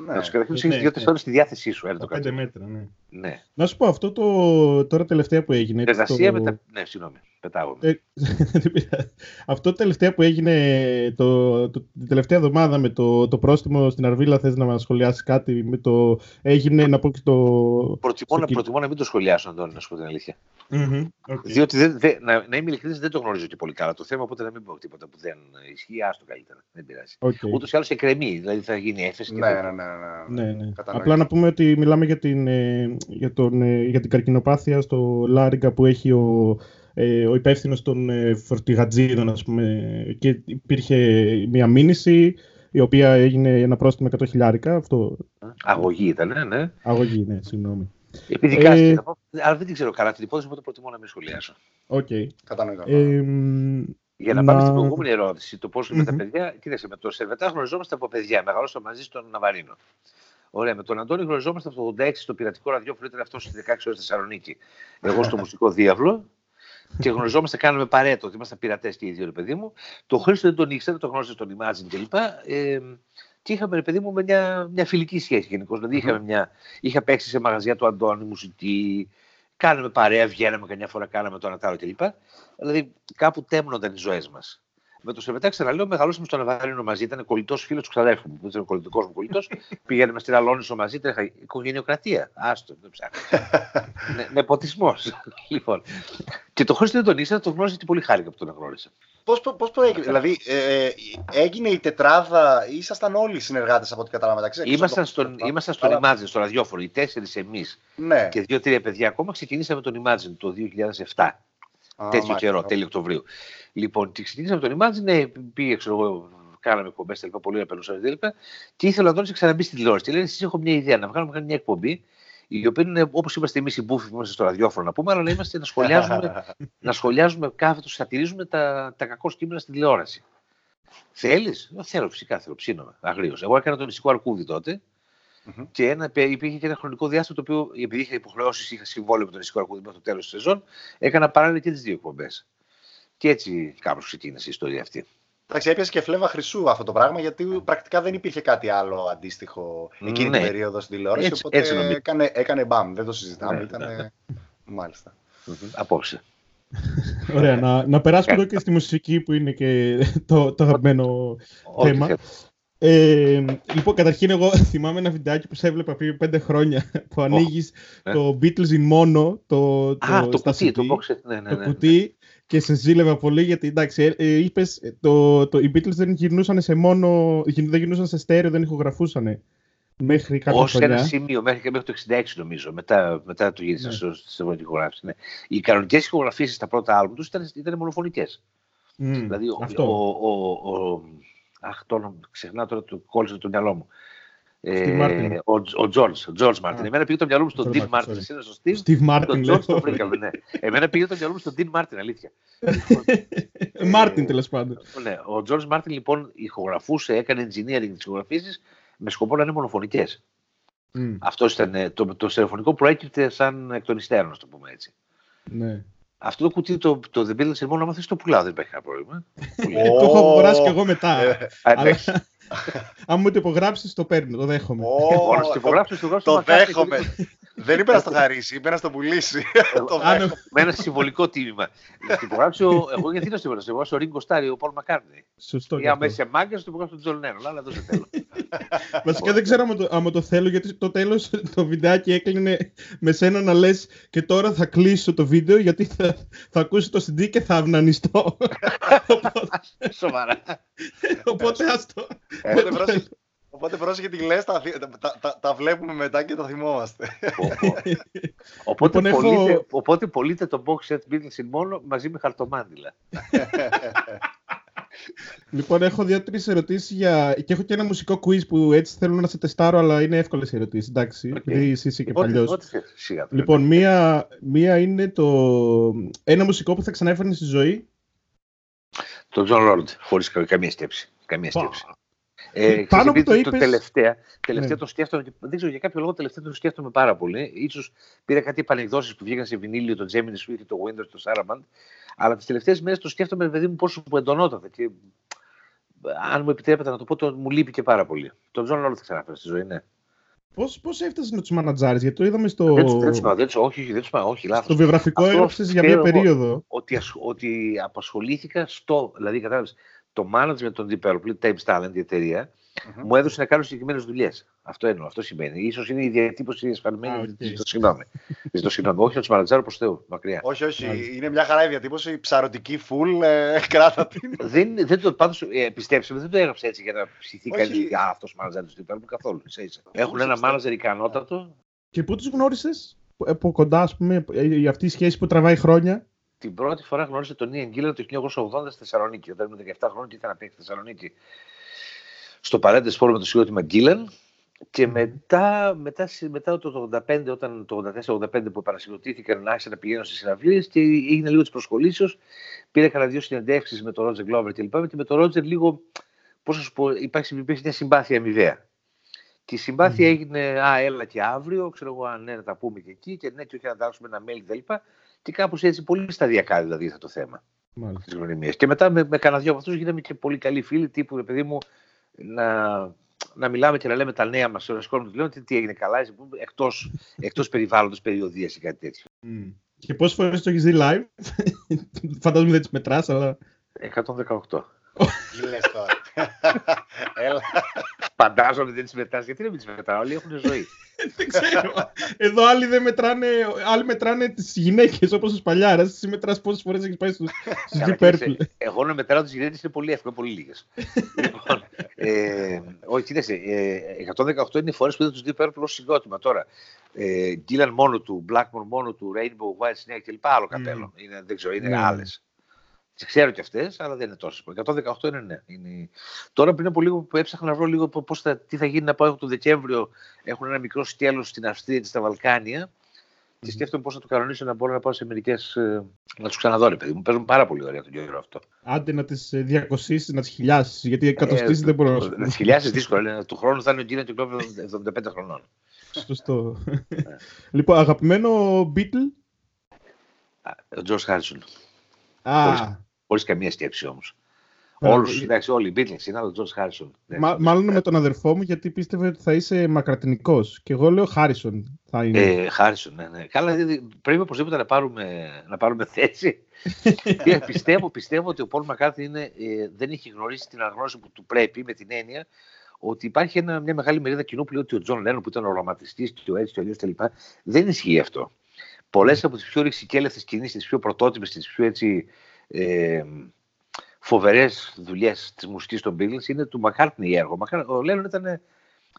ναι. Να του καταρχήν ναι, δύο-τρεις ώρες στη διάθεσή σου. Ένα πέντε μέτρα, ναι. ναι. Να σου πω αυτό το τώρα τελευταία που έγινε. Εργασία το... με τα. Ναι, συγγνώμη. Πετάγω. Ε, αυτό το τελευταία που έγινε το, το, την τελευταία εβδομάδα με το, το πρόστιμο στην Αρβίλα, θες να μας σχολιάσεις κάτι με το. Έγινε να πω και το. Προτιμώ, να, προτιμώ να μην το σχολιάσω, Αντώνη, να σου πω την αλήθεια. Mm-hmm, okay. Διότι δεν, δεν, να, να είμαι ειλικρινής, δεν το γνωρίζω και πολύ καλά το θέμα, οπότε να μην πω τίποτα που δεν ισχύει. Άστο καλύτερα. Δεν πειράζει. Okay. Ούτως ή άλλως εκκρεμεί, δηλαδή θα γίνει έφεση. Ναι, ναι, ναι, ναι, ναι. ναι. Απλά να πούμε ότι μιλάμε για την, ε, για τον, ε, για την καρκινοπάθεια στο Λάριγκα που έχει ο ε, ο υπεύθυνος των ε, φορτηγατζίδων, ας πούμε, και υπήρχε μια μήνυση η οποία έγινε ένα πρόστιμο 100 χιλιάρικα. Αυτό... Αγωγή ήταν, ναι. Αγωγή, ναι, συγγνώμη. Επειδή ε... αλλά δεν την ξέρω καλά την υπόθεση, οπότε προτιμώ να μην σχολιάσω. OK. Okay. Κατανοητό. Ε, για να, να... πάμε στην προηγούμενη ερώτηση, το πώς mm-hmm. με τα παιδιά. Κοίταξε, με το Σερβετά γνωριζόμαστε από παιδιά. Μεγαλώσαμε μαζί στον Ναβαρίνο. Ωραία, με τον Αντώνη γνωριζόμαστε από το 86 στο πειρατικό ραδιόφωνο, ήταν αυτός στις 16 ώρες Θεσσαλονίκη. Εγώ στο μουσικό δίαυλο. Και γνωριζόμαστε, κάναμε παρέα, το ότι ήμασταν πειρατές και οι δύο, ρε παιδί μου. Το Χρήστο δεν τον ήξερα, το γνώριζε στον Imagine κλπ. Ε, και είχαμε, ρε παιδί μου, μια, μια φιλική σχέση γενικώς. Δηλαδή, είχαμε μια, είχα παίξει σε μαγαζιά του Αντώνη μουσική, κάναμε παρέα, βγαίναμε καμιά φορά, κάναμε το ανατάρο κλπ. Δηλαδή, κάπου τέμνονταν οι ζωές μας. Με το Σεβετά, ξαναλέω, μεγαλώσαμε στον Αβαρίνο μαζί. Ήταν κολλητός φίλος του ξαδέρφου μου. Ήταν κολλητικός μου κολλητός. Πηγαίνουμε στην Αλόνισο μαζί. Τρέχα οικογενειοκρατία. Άστο, δεν ψάχνει. ναι, νεποτισμός. λοιπόν. Και το Χρήστο δεν τον ήξερα, το γνώριζε και πολύ χάρηκα που τον γνώρισα. Πώς πώς προέκυψε, δηλαδή ε, ε, έγινε η τετράδα, ήσασταν όλοι συνεργάτες από ό,τι κατάλαβα μεταξύ Ήμασταν στον, ήμασταν στον Imagine, στο ραδιόφωνο, οι τέσσερις εμείς ναι. και δύο-τρία παιδιά ακόμα ξεκινήσαμε τον Imagine το 2007. Α, τέτοιο καιρό, τέλειο Οκτωβρίου. Λοιπόν, και ξεκινήσαμε τον Imagine, ναι, πήγε, ξέρω εγώ, κάναμε εκπομπέ, τελικά πολύ απελούσα, και ήθελα να δώσει ξαναμπεί στη τηλεόραση. Και λέει, εσεί έχω μια ιδέα να βγάλουμε μια εκπομπή η οποία είναι όπως είμαστε εμείς οι μπούφοι που είμαστε στο ραδιόφωνο να πούμε, αλλά να είμαστε να σχολιάζουμε, να σχολιάζουμε κάθετο, σατυρίζουμε τα, τα κακό κείμενα στην τηλεόραση. Θέλεις, θέλω φυσικά, θέλω ψήνομαι, αγρίως. Εγώ έκανα τον νησικό Αρκούδη τότε mm-hmm. και ένα, υπήρχε και ένα χρονικό διάστημα το οποίο, επειδή είχα υποχρεώσεις, είχα συμβόλαιο με τον νησικό Αρκούδη μέχρι το τέλος της σεζόν, έκανα παράλληλα και τις δύο εκπομπές. Και έτσι κάπως ξεκίνησε η ιστορία αυτή. Εντάξει, έπιασε και φλέβα χρυσού αυτό το πράγμα, γιατί πρακτικά δεν υπήρχε κάτι άλλο αντίστοιχο εκείνη ναι. την περίοδο στην τηλεόραση. Έτσι, οπότε έτσι έκανε, έκανε μπαμ. Δεν το συζητάμε. Ναι, Ήτανε... Ναι. Μάλιστα. Απόψε. Ωραία, να, να περάσουμε εδώ και στη μουσική που είναι και το, το αγαπημένο θέμα. Ε, λοιπόν, καταρχήν εγώ θυμάμαι ένα βιντεάκι που σε έβλεπα πριν πέντε χρόνια που ανοίγεις ναι. το Beatles in Mono, το, το, Α, το κουτί, το, box, ναι, ναι, το κουτί και σε ζήλευα πολύ γιατί εντάξει, ε, ε, είπες, το, το, οι Beatles δεν γυρνούσαν σε μόνο, δεν γυρνούσαν σε στέρεο, δεν ηχογραφούσαν μέχρι κάποια Ως ένα σημείο, μέχρι, μέχρι το 66 νομίζω, μετά, μετά το γύρισαν ναι. σε ηχογράφηση. Ναι. Οι κανονικές ηχογραφήσεις στα πρώτα άλμπου τους ήταν, ήταν μονοφωνικές. Mm, δηλαδή, αυτό. Ο, ο, ο, ο, αχ, το ξεχνάω τώρα, το κόλλησε το μυαλό μου. Ε, ο, ο George, ο George Martin. Εμένα πήγε το μυαλό μου στον Dean Martin. Εσύ είναι στο Steve. Steve Martin. Τον George το βρήκαμε, ναι. Εμένα πήγε το μυαλό μου στον Dean Martin, αλήθεια. Martin τέλος πάντων. Ναι, ο George Martin λοιπόν ηχογραφούσε, έκανε engineering της ηχογραφήσει με σκοπό να είναι μονοφωνικές. Mm. Αυτός ήταν. Το, το στερεοφωνικό προέκυπτε σαν εκ των υστέρων, να το πούμε έτσι. Ναι. Αυτό το κουτί το, το The Beatles μόνο άμα θες το πουλάω, δεν υπάρχει κανένα πρόβλημα. το έχω αγοράσει και εγώ μετά. αλλά... Αν μου το υπογράψεις, το παίρνω, το δέχομαι. το δέχομαι. Δεν είπε να στο χαρίσει, είπε να στο πουλήσει. Με ένα συμβολικό τίμημα. Στο υπογράψω εγώ γιατί να στο υπογράψω. Εγώ ο Ρίγκο Σταρ, ο Πολ Μακάρτνι. Σωστό. Για μέσα σε μάγκας, του υπογράψει τον Τζον Λένον, αλλά δεν σε θέλω. Βασικά δεν ξέρω άμα το θέλω, γιατί το τέλος το βιντεάκι έκλεινε με σένα να λες και τώρα θα κλείσω το βίντεο γιατί θα, θα ακούσει το CD και θα αυνανιστώ. Σοβαρά. Οπότε άστο. Οπότε πρόσεχε τι λες, τα, τα, τα, τα, βλέπουμε μετά και τα θυμόμαστε. οπότε, λοιπόν, πωλείτε, έχω... οπότε πωλείτε το box set Beatles μόνο μαζί με χαρτομάντιλα. λοιπόν, έχω δύο-τρεις ερωτήσεις για... και έχω και ένα μουσικό quiz που έτσι θέλω να σε τεστάρω, αλλά είναι εύκολες ερωτήσεις. Εντάξει, okay. επειδή εσύ είσαι και παλιός. Λοιπόν, μία, μία είναι το. Ένα μουσικό που θα ξαναέφερνε στη ζωή. Το John Lord, χωρίς καμία σκέψη. Καμία σκέψη. Ε, Πάνω που το είπες... Το τελευταία, τελευταία ναι. το σκέφτομαι, δεν ξέρω για κάποιο λόγο τελευταία το σκέφτομαι πάρα πολύ. Ίσως πήρα κάτι επανεκδόσεις που βγήκαν σε βινίλιο, το Gemini Suite, το Windows, το Saraband. Αλλά τις τελευταίες μέρες το σκέφτομαι, παιδί μου, πόσο που εντονότατα. Και αν μου επιτρέπετε να το πω, το, μου λείπει και πάρα πολύ. Το John Lord θα ξαναφέρω στη ζωή, ναι. Πώς, πώς έφτασες με τους μανατζάρε, γιατί το είδαμε στο. Δεν του είπα, δεν όχι, δεν τους όχι, λάθος. Στο βιογραφικό έγραψες για μια περίοδο. Ότι, ότι απασχολήθηκα στο. Δηλαδή, κατάλαβες, το management των Deep Purple, Tape Talent, η εταιρεία, mm-hmm. μου έδωσε να κάνω συγκεκριμένες δουλειές. Αυτό εννοώ, αυτό σημαίνει. σω είναι η διατύπωση εσφαλμένη. Okay. Ζητώ συγγνώμη. Ζητώ συγγνώμη. Όχι να τους μανατζάρω προς Θεού, μακριά. Όχι, όχι. Yeah. Είναι μια χαρά η διατύπωση. Ψαρωτική, full, ε, κράτα την. δεν, δεν το, πάντως, ε, πιστέψτε δεν το έγραψε έτσι για να ψηθεί κανείς. Α, αυτός μάνατζερ τους Deep καθόλου. Έχουν ένα μάνατζερ ικανότατο. Και πού τους γνώρισες, από κοντά, ας πούμε, η αυτή η σχέση που τραβάει χρόνια; Την πρώτη φορά γνώρισε τον Ιαν Γκίλαν το 1980 στη Θεσσαλονίκη. Όταν ήμουν 17 χρόνια και ήθελα να παίξει στη Θεσσαλονίκη στο παρέντες φόρμα με το συγκρότημα Γκίλαν. Και μετά, μετά, μετά το 85, όταν το 84-85 που επανασυγκροτήθηκαν, άρχισα να πηγαίνω στις συναυλίες και έγινε λίγο της προσχολήσεω. Πήρα κανένα δύο συνεντεύξεις με τον Ρότζερ Γκλόβερ κλπ. Και με τον Ρότζερ λίγο, πώς να σου πω, υπάρχει, υπάρχει μια συμπάθεια αμοιβαία. Και η συμπάθεια mm. έγινε, Α, έλα και αύριο, ξέρω εγώ, αν ναι, να τα πούμε και εκεί, και ναι, και όχι να δώσουμε ένα mail κτλ. Και κάπως έτσι, πολύ σταδιακά δηλαδή θα το θέμα της γνωριμίας. Και μετά με, με κανένα δυο από αυτούς γίναμε και πολύ καλοί φίλοι, τύπου, παιδί μου, να, να μιλάμε και να λέμε τα νέα μας σε όλε τι χώρε. τι, τι έγινε καλά, εκτός εκτός περιβάλλοντος περιοδίας ή κάτι τέτοιο. Mm. Και πόσες φορές το έχεις δει live, φαντάζομαι δεν τις μετράς, αλλά. 118. Τι λες τώρα; Έλα. Φαντάζομαι δεν τις μετράς. Γιατί δεν τις μετρά, όλοι έχουν ζωή. δεν ξέρω. Εδώ άλλοι, δεν μετράνε, άλλοι μετράνε τις γυναίκες όπως ο Σπαλιάρας. Εσύ μετράς πόσες φορές έχεις πάει στους, Deep Εγώ να μετράω τις γυναίκες είναι πολύ εύκολο, πολύ λίγες. λοιπόν, ε, όχι, κοίταξε, ε, 118 είναι οι φορές που είδα τους Deep Purple ως συγκρότημα τώρα. Ε, Dylan μόνο του, Blackmore μόνο του, Rainbow, White Snake κλπ. Άλλο καπέλο. Mm. Είναι, δεν ξέρω, είναι mm. άλλες. Τις ξέρω κι αυτές, αλλά δεν είναι τόσες. 118 είναι ναι. Είναι... Τώρα πριν από λίγο που έψαχνα να βρω λίγο πώς θα, τι θα γίνει να πάω το Δεκέμβριο. Έχουν ένα μικρό σκέλος στην Αυστρία και στα Βαλκάνια. Mm. Και σκέφτομαι πώς θα το κανονίσω να μπορώ να πάω σε μερικές. Ε, να τους ξαναδώ, ρε παιδί μου. Παίζουν πάρα πολύ ωραία τον καιρό αυτό. Άντε να τις ε, διακοσιήσεις, να τις χιλιάσεις. Γιατί εκατοστήσεις ε, δεν μπορώ να. Να τις χιλιάσεις δύσκολο. Του χρόνου θα είναι ο Γκίλαν 75 χρονών. Σωστό. Ναι. λοιπόν, αγαπημένο Beatle; Ο Τζορτζ Χάρισον. Χωρίς καμία σκέψη όμως. Όλους, εντάξει, όλοι οι Beatles είναι, αλλά ο Τζορτ Χάρισον. μάλλον με τον αδερφό μου, γιατί πίστευε ότι θα είσαι μακαρτνικός. Και εγώ λέω Χάρισον. Θα είναι. Ε, Χάρισον, ναι, ναι. Καλά, πρέπει οπωσδήποτε να πάρουμε, να πάρουμε θέση. πιστεύω, πιστεύω ότι ο Πολ Μακάρτνι ε, δεν έχει γνωρίσει την αναγνώριση που του πρέπει με την έννοια ότι υπάρχει ένα, μια μεγάλη μερίδα κοινού που λέει ότι ο Τζον Λένον που ήταν ο οραματιστής και ο έτσι και ο αλλιώς κτλ. Δεν ισχύει αυτό. Πολλές από τις πιο ρηξικέλευθες κινήσεις, τις πιο πρωτότυπες, τις πιο έτσι, ε, φοβερές δουλειές της μουσικής των Beatles είναι του Μακάρτνι έργο. Ο Λένον ήταν,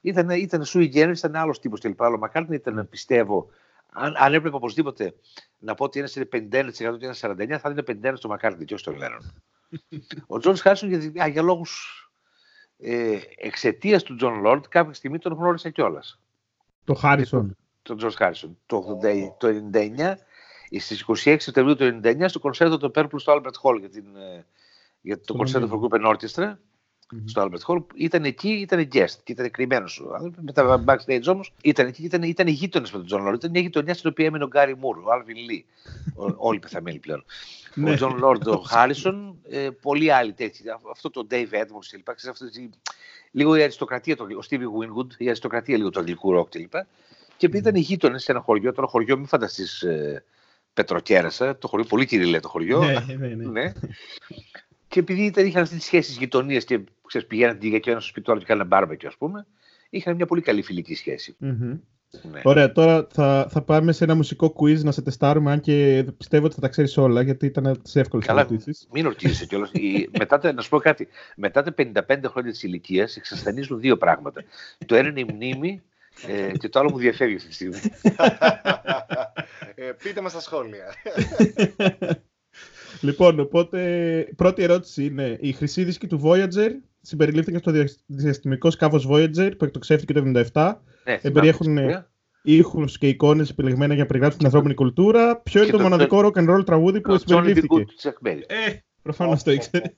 ήταν, ήταν sui generis, ήταν άλλος τύπος κλπ. Ο Μακάρτνι ήταν, πιστεύω, αν, αν έπρεπε οπωσδήποτε να πω ότι ένας είναι 51% και ένας 49%, θα είναι 51% στο Μακάρτνι και όχι στον Λένον. ο Τζορτζ Χάρισον για, για λόγους ε, εξαιτίας του Τζον Λόρντ κάποια στιγμή τον γνώρισα κιόλας. Το Χάρισον τον Τζορτζ Χάρισον. Το, το 99, στις 26 Σεπτεμβρίου του 99 στο κονσέρτο των Purple στο Albert Hall για, την, ε, για το κονσέρτο for Group Orchestra mm-hmm. στο Albert Hall. Ήταν εκεί, ήταν guest και ήταν κρυμμένος μες τα backstage όμως ήταν εκεί, ήταν, ήταν γείτονες με τον Τζον Λόρντ. Ήταν μια γειτονιά στην οποία έμενε ο Γκάρι Μουρ, ο Άλβιν Λί. όλοι πεθαμένοι πλέον. ο Τζον Λόρντ, ο Χάρισον, ε, πολλοί άλλοι τέτοιοι. Αυτό το Dave Edmunds κλπ. Λίγο η αριστοκρατία, ο Stevie Winwood, η αριστοκρατία λίγο του αγγλικού ροκ κλπ. Και επειδή ήταν γείτονες σε ένα χωριό, τώρα χωριό, μην φανταστείς ε, Πετροκέρασα, το χωριό, πολύ κυριλέ το χωριό. Ναι, ναι, ναι. ναι. Και επειδή ήταν, είχαν αυτέ τι σχέσεις γειτονίας και ξέρεις, πηγαίναν την και ένα στο σπίτι του και κάνανε μπάρμπεκι, ας πούμε, είχαν μια πολύ καλή φιλική σχέση. Mm-hmm. Ναι. Ωραία, τώρα θα, θα πάμε σε ένα μουσικό quiz να σε τεστάρουμε, αν και πιστεύω ότι θα τα ξέρεις όλα, γιατί ήταν τι εύκολες ερωτήσεις. Μην ορκίζεσαι κιόλας. μετά, να σου πω κάτι. Μετά τα 55 χρόνια της ηλικίας εξασθενίζουν δύο πράγματα. το ένα είναι η μνήμη ε, και το άλλο μου διαφεύγει αυτή τη στιγμή. ε, πείτε μας στα σχόλια. λοιπόν, οπότε πρώτη ερώτηση είναι η χρυσή δίσκη του Voyager συμπεριλήφθηκε στο διαστημικό σκάφος Voyager που εκτοξεύτηκε το 1977. Ναι, Εμπεριέχουν ήχους και εικόνες επιλεγμένα για να περιγράψουν την ανθρώπινη κουλτούρα. Ποιο είναι το, μοναδικό rock and roll τραγούδι που συμπεριλήφθηκε; Ε, Προφανώς το ήξερες.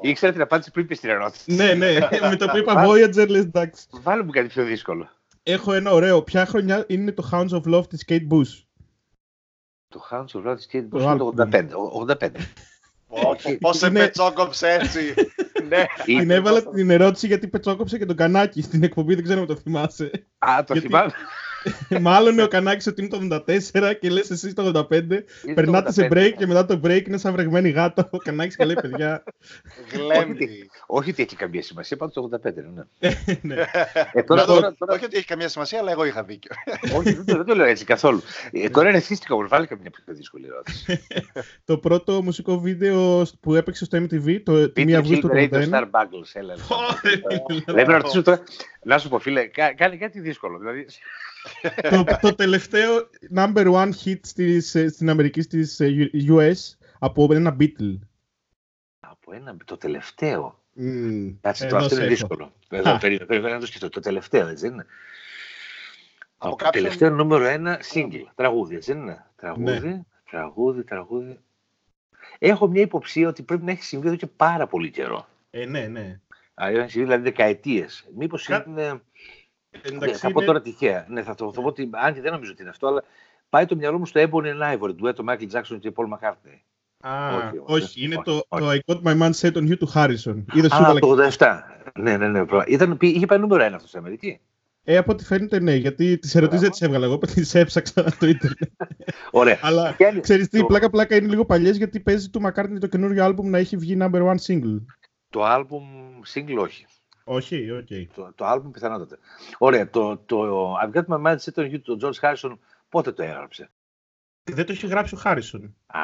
Ήξερε την απάντηση πριν πεις την ερώτηση. ναι, ναι. Με το που είπα Voyager, λες εντάξει. Βάλε μου κάτι πιο δύσκολο έχω ένα ωραίο. Ποια χρονιά είναι το Hounds of Love της Kate Bush; Το Hounds of Love της Kate Bush είναι το 85. 85. Πώς σε πετσόκοψε έτσι. ναι. Την έβαλα την ερώτηση γιατί πετσόκοψε και τον Κανάκη στην εκπομπή, δεν ξέρω αν το θυμάσαι. Α, το θυμάμαι. Μάλλον ο Κανάκης ότι είναι το 84 και λες εσύ το 85. Περνάτε σε break και μετά το break είναι σαν βρεγμένη γάτα. Ο Κανάκης και λέει παιδιά. Γλέμπει. Όχι ότι έχει καμία σημασία, πάντως το 85 ναι. ναι. ε, τώρα, τώρα, τώρα... Όχι ότι έχει καμία σημασία, αλλά εγώ είχα δίκιο. Όχι, δεν το λέω έτσι καθόλου. Ε, τώρα είναι θύστηκα μου, βάλει καμία πιο δύσκολη ερώτηση. το πρώτο μουσικό βίντεο που έπαιξε στο MTV, το Peter August του 1981. Star Bangles, έλα. Λέμε να ρωτήσω τώρα, να σου πω φίλε, κάνει κάτι δύσκολο. Δηλαδή, το, το τελευταίο number one hit στις, ε, στην Αμερική στις US ε, από ένα Beatle. Από ένα, το τελευταίο. Κάτσε, το αυτό είναι δύσκολο. Περίμενα να το σκεφτώ. Το τελευταίο, έτσι είναι. Από το τελευταίο νούμερο ένα single. Τραγούδι, έτσι είναι. Τραγούδι, ναι. τραγούδι, τραγούδι. Έχω μια υποψία ότι πρέπει να έχει συμβεί εδώ και πάρα πολύ καιρό. Ε, ναι, ναι. Αν έχει συμβεί δηλαδή δεκαετίες. Μήπως Κα... είναι. Εντάξει, ναι, θα πω τώρα τυχαία. Ναι, θα το, θα πω ότι, αν και δεν νομίζω ότι είναι αυτό, αλλά πάει το μυαλό μου στο Ebony and Ivory, του έτο Michael Jackson και Paul McCartney. Α, όχι, όχι, είναι το, το I got my mind set on you του Harrison. Είδες Α, το 87. Ναι, ναι, ναι. Ήταν, είχε πάει νούμερο ένα αυτός στην Αμερική. Ε, από ό,τι φαίνεται ναι, γιατί τις ερωτήσεις δεν τις έβγαλα εγώ, τις έψαξα στο ίντερνετ. Ωραία. Αλλά ξέρεις τι, πλάκα-πλάκα είναι λίγο παλιές γιατί παίζει του McCartney το καινούριο album να έχει βγει number one single. Το album single όχι. Όχι, OK. Okay. Το, το album πιθανότατα. Ωραία, το, το I've got my mind set on you του George Harrison πότε το έγραψε; Δεν το έχει γράψει ο Χάρισον. Α,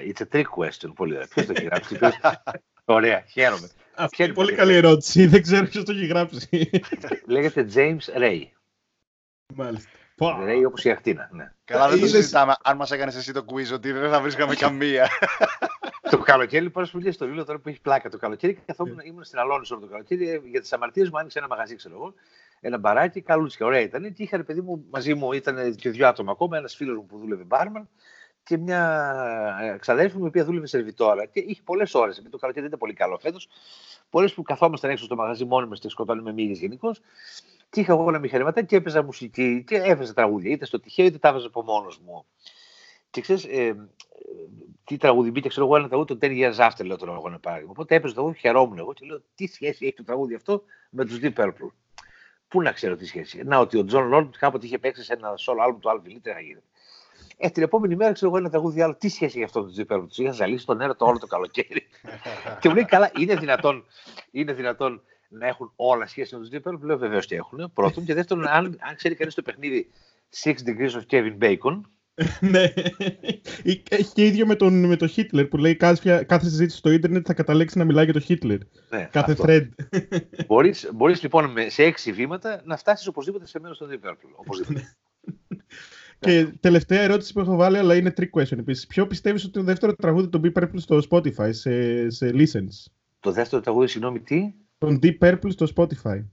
it's a trick question. Πολύ ωραία. Ποιος το έχει γράψει. ωραία, χαίρομαι. Αυτή είναι πολύ καλή ερώτηση. Δεν ξέρω ποιος το έχει γράψει. Λέγεται James Ray. Μάλιστα. Ray όπως η ακτίνα. Ναι. Καλά, δεν το συζητάμε. Αν μας έκανες εσύ το quiz, ότι δεν θα βρίσκαμε καμία. Το καλοκαίρι λοιπόν σου στο βίντεο τώρα που έχει πλάκα. Το καλοκαίρι καθόμουν, ήμουν στην Αλόνης όλο το καλοκαίρι για τις αμαρτίες μου άνοιξε ένα μαγαζί, ξέρω εγώ. Ένα μπαράκι, καλούτσια, ωραία ήταν. Και είχα παιδί μου μαζί μου, ήταν και δύο άτομα ακόμα, ένας φίλος μου που δούλευε μπάρμαν και μια ε, ξαδέρφη μου η οποία δούλευε σερβιτόρα. Και είχε πολλές ώρες, επειδή το καλοκαίρι δεν ήταν πολύ καλό φέτος. Πολλές που καθόμασταν έξω στο μαγαζί μόνοι μας και σκοτώνουμε μύγες γενικώ. Και είχα εγώ ένα μηχανήμα και έπαιζα μουσική και έβαζα τραγούδια. Είτε στο τυχαίο είτε τα έβαζα από μόνος μου. Και ξέρεις, ε, τι τραγούδι μπήκε, ξέρω εγώ, ένα τραγούδι το 10 years after, λέω τώρα εγώ ένα παράδειγμα. Οπότε έπαιζε το τραγούδι, χαιρόμουν εγώ και λέω τι σχέση έχει το τραγούδι αυτό με τους Deep Purple; Πού να ξέρω τι σχέση. Να, ότι ο Τζον Λόρντ κάποτε είχε παίξει σε ένα solo album του Alvin Lee, να γίνεται. Ε, την επόμενη μέρα ξέρω εγώ ένα τραγούδι άλλο. Τι σχέση έχει αυτό το Deep Purple; Τους είχα ζαλίσει τον έρωτα όλο το καλοκαίρι. και μου λέει καλά, είναι δυνατόν, είναι δυνατόν να έχουν όλα σχέση με τους Deep Purple; Λέω βεβαίως και έχουν. Πρώτον. Και δεύτερον, αν, αν ξέρει κανείς το παιχνίδι Six Degrees of Kevin Bacon, ναι. Έχει και ίδιο με τον, με τον Χίτλερ που λέει κάθε, κάθε συζήτηση στο ίντερνετ θα καταλήξει να μιλάει για τον Χίτλερ. Ναι, κάθε αυτό. thread. Μπορείς, μπορείς λοιπόν με, σε έξι βήματα να φτάσεις οπωσδήποτε σε μέρος των Deep Purple. Οπωσδήποτε. και τελευταία ερώτηση που έχω βάλει, αλλά είναι trick question επίσης. Ποιο πιστεύεις ότι είναι το δεύτερο τραγούδι των Deep Purple στο Spotify, σε, σε listens; Το δεύτερο τραγούδι, συγγνώμη, τι; Τον Deep Purple στο Spotify.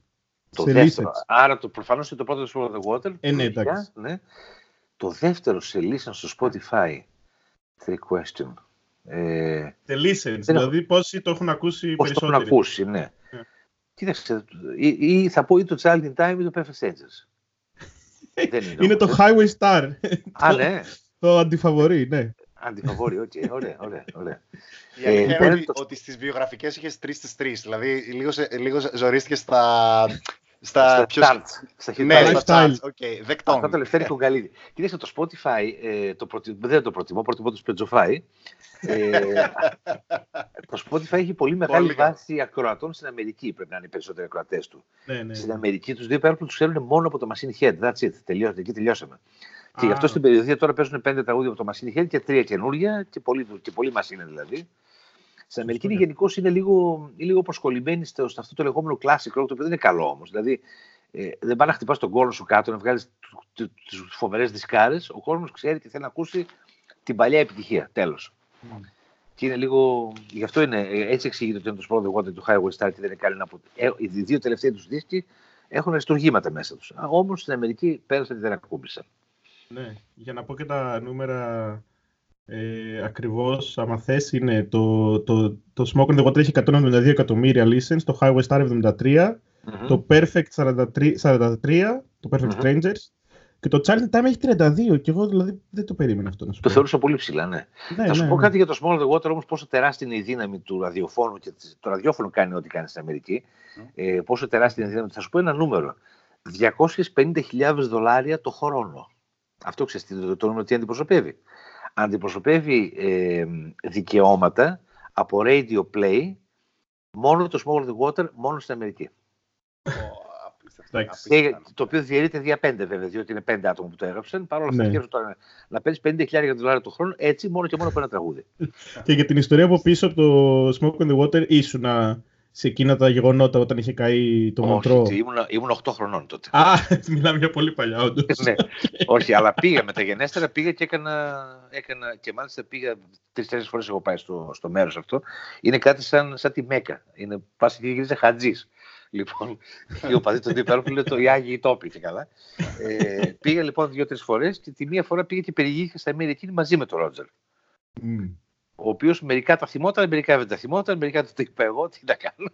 Το σε δεύτερο. Listens. Άρα το, προφανώς είναι το πρώτο στο The Water. Ε, ναι, εντάξει. Ναι. Το δεύτερο σε listen στο Spotify. Trick question. Ε, The listens, δηλαδή πόσοι το έχουν ακούσει πόσοι περισσότεροι. το έχουν ακούσει, ναι. Yeah. Κοίταξε, ή, ή, θα πω ή το Child in Time ή το Perfect Strangers. Δεν είναι, είναι το Highway Star. Α, ναι. το αντιφαβορί, ναι. Αντιφαβορί, OK, okay. ωραία, ωραία, ωραία. Η αλήθεια ε, είναι ότι, στις βιογραφικές είχες τρεις στις τρεις, δηλαδή λίγο, λίγο ζορίστηκες στα, στα πιο... Στα ναι, στα charts. Okay, δεκτών. Αυτό το Λευτέρη Κουγκαλίδη. Κοίταξε το Spotify, ε, το προτι... δεν το προτιμώ, προτιμώ το Spotify. ε, το Spotify έχει πολύ μεγάλη πολύ βάση ακροατών στην Αμερική. Πρέπει να είναι οι περισσότεροι ακροατές του. Ναι, ναι. Στην Αμερική τους δύο πέρα τους ξέρουν μόνο από το Machine Head. That's it. Τελειώσαμε. Εκεί τελειώσαμε. Ah. Και γι' αυτό στην περιοδία τώρα παίζουν πέντε τραγούδια από το Machine Head και τρία καινούρια και πολύ, και πολύ Machine δηλαδή. Στην Αμερική είναι γενικώς είναι λίγο, λίγο προσκολλημένοι στο, στο αυτό το λεγόμενο classic rock, το οποίο δεν είναι καλό όμως. Δηλαδή ε, δεν πάει να χτυπάς τον κόλλο σου κάτω, να βγάλεις τις φοβερές δισκάρες. Ο κόσμος ξέρει και θέλει να ακούσει την παλιά επιτυχία. Τέλος. Mm. Και είναι λίγο. Γι' αυτό είναι, ε, έτσι εξηγείται ότι είναι το Sport The Water του Highway Star και δεν είναι κανένα από. Ε, οι δύο τελευταίοι τους δίσκοι έχουν αριστουργήματα μέσα τους. Όμως στην Αμερική πέρασαν και δεν ακούμπησαν. Ναι, για να πω και τα νούμερα ε, ακριβώς, άμα θες, είναι το, το, το Smoke on the Water έχει 172 εκατομμύρια listens, το Highway Star 73, mm-hmm. το Perfect 43, 43 το Perfect mm-hmm. Strangers και το Charlie Time έχει 32 και εγώ δηλαδή δεν το περίμενα αυτό να σου Το θεωρούσα πολύ ψηλά, ναι. ναι Θα σου ναι, πω ναι. κάτι για το Small the Water όμως πόσο τεράστια είναι η δύναμη του ραδιοφώνου και το ραδιόφωνο κάνει ό,τι κάνει στην Αμερική. Mm. Ε, πόσο τεράστια είναι η δύναμη. Θα σου πω ένα νούμερο. 250.000 δολάρια το χρόνο. Αυτό ξέρεις το, το νούμερο τι αντιπροσωπεύει αντιπροσωπεύει ε, δικαιώματα από radio play μόνο το Small the Water, μόνο στην Αμερική. Και, το οποίο διαιρείται δια πέντε βέβαια, διότι είναι πέντε άτομα που το έγραψαν. Παρ' όλα αυτά, ναι. τώρα να παίρνεις 50.000 δολάρια το χρόνο, έτσι μόνο και μόνο από ένα τραγούδι. και για την ιστορία από πίσω από το Smoke on the Water, ήσουν σε εκείνα τα γεγονότα όταν είχε καεί το Μοντρό. Όχι, ήμουν, ήμουν 8 χρονών τότε. Α, μιλάμε για πολύ παλιά, όντως. ναι. Όχι, αλλά πήγα μεταγενέστερα, πήγα και έκανα, έκανα και μάλιστα πήγα τρει-τέσσερι φορές έχω πάει στο, στο μέρος αυτό. Είναι κάτι σαν, σαν τη Μέκα. Είναι πας και γυρίζεις χατζής. Λοιπόν, και ο παδί του Deep είναι το Ιάγι Τόπι και καλά. Ε, πήγα λοιπόν δύο-τρεις φορές και τη μία φορά πήγα και περιηγήθηκε στα μέρη εκείνη μαζί με τον Ρότζερ. Mm ο οποίος μερικά τα θυμόταν, μερικά δεν τα θυμόταν, μερικά το είπα εγώ, τι να κάνω.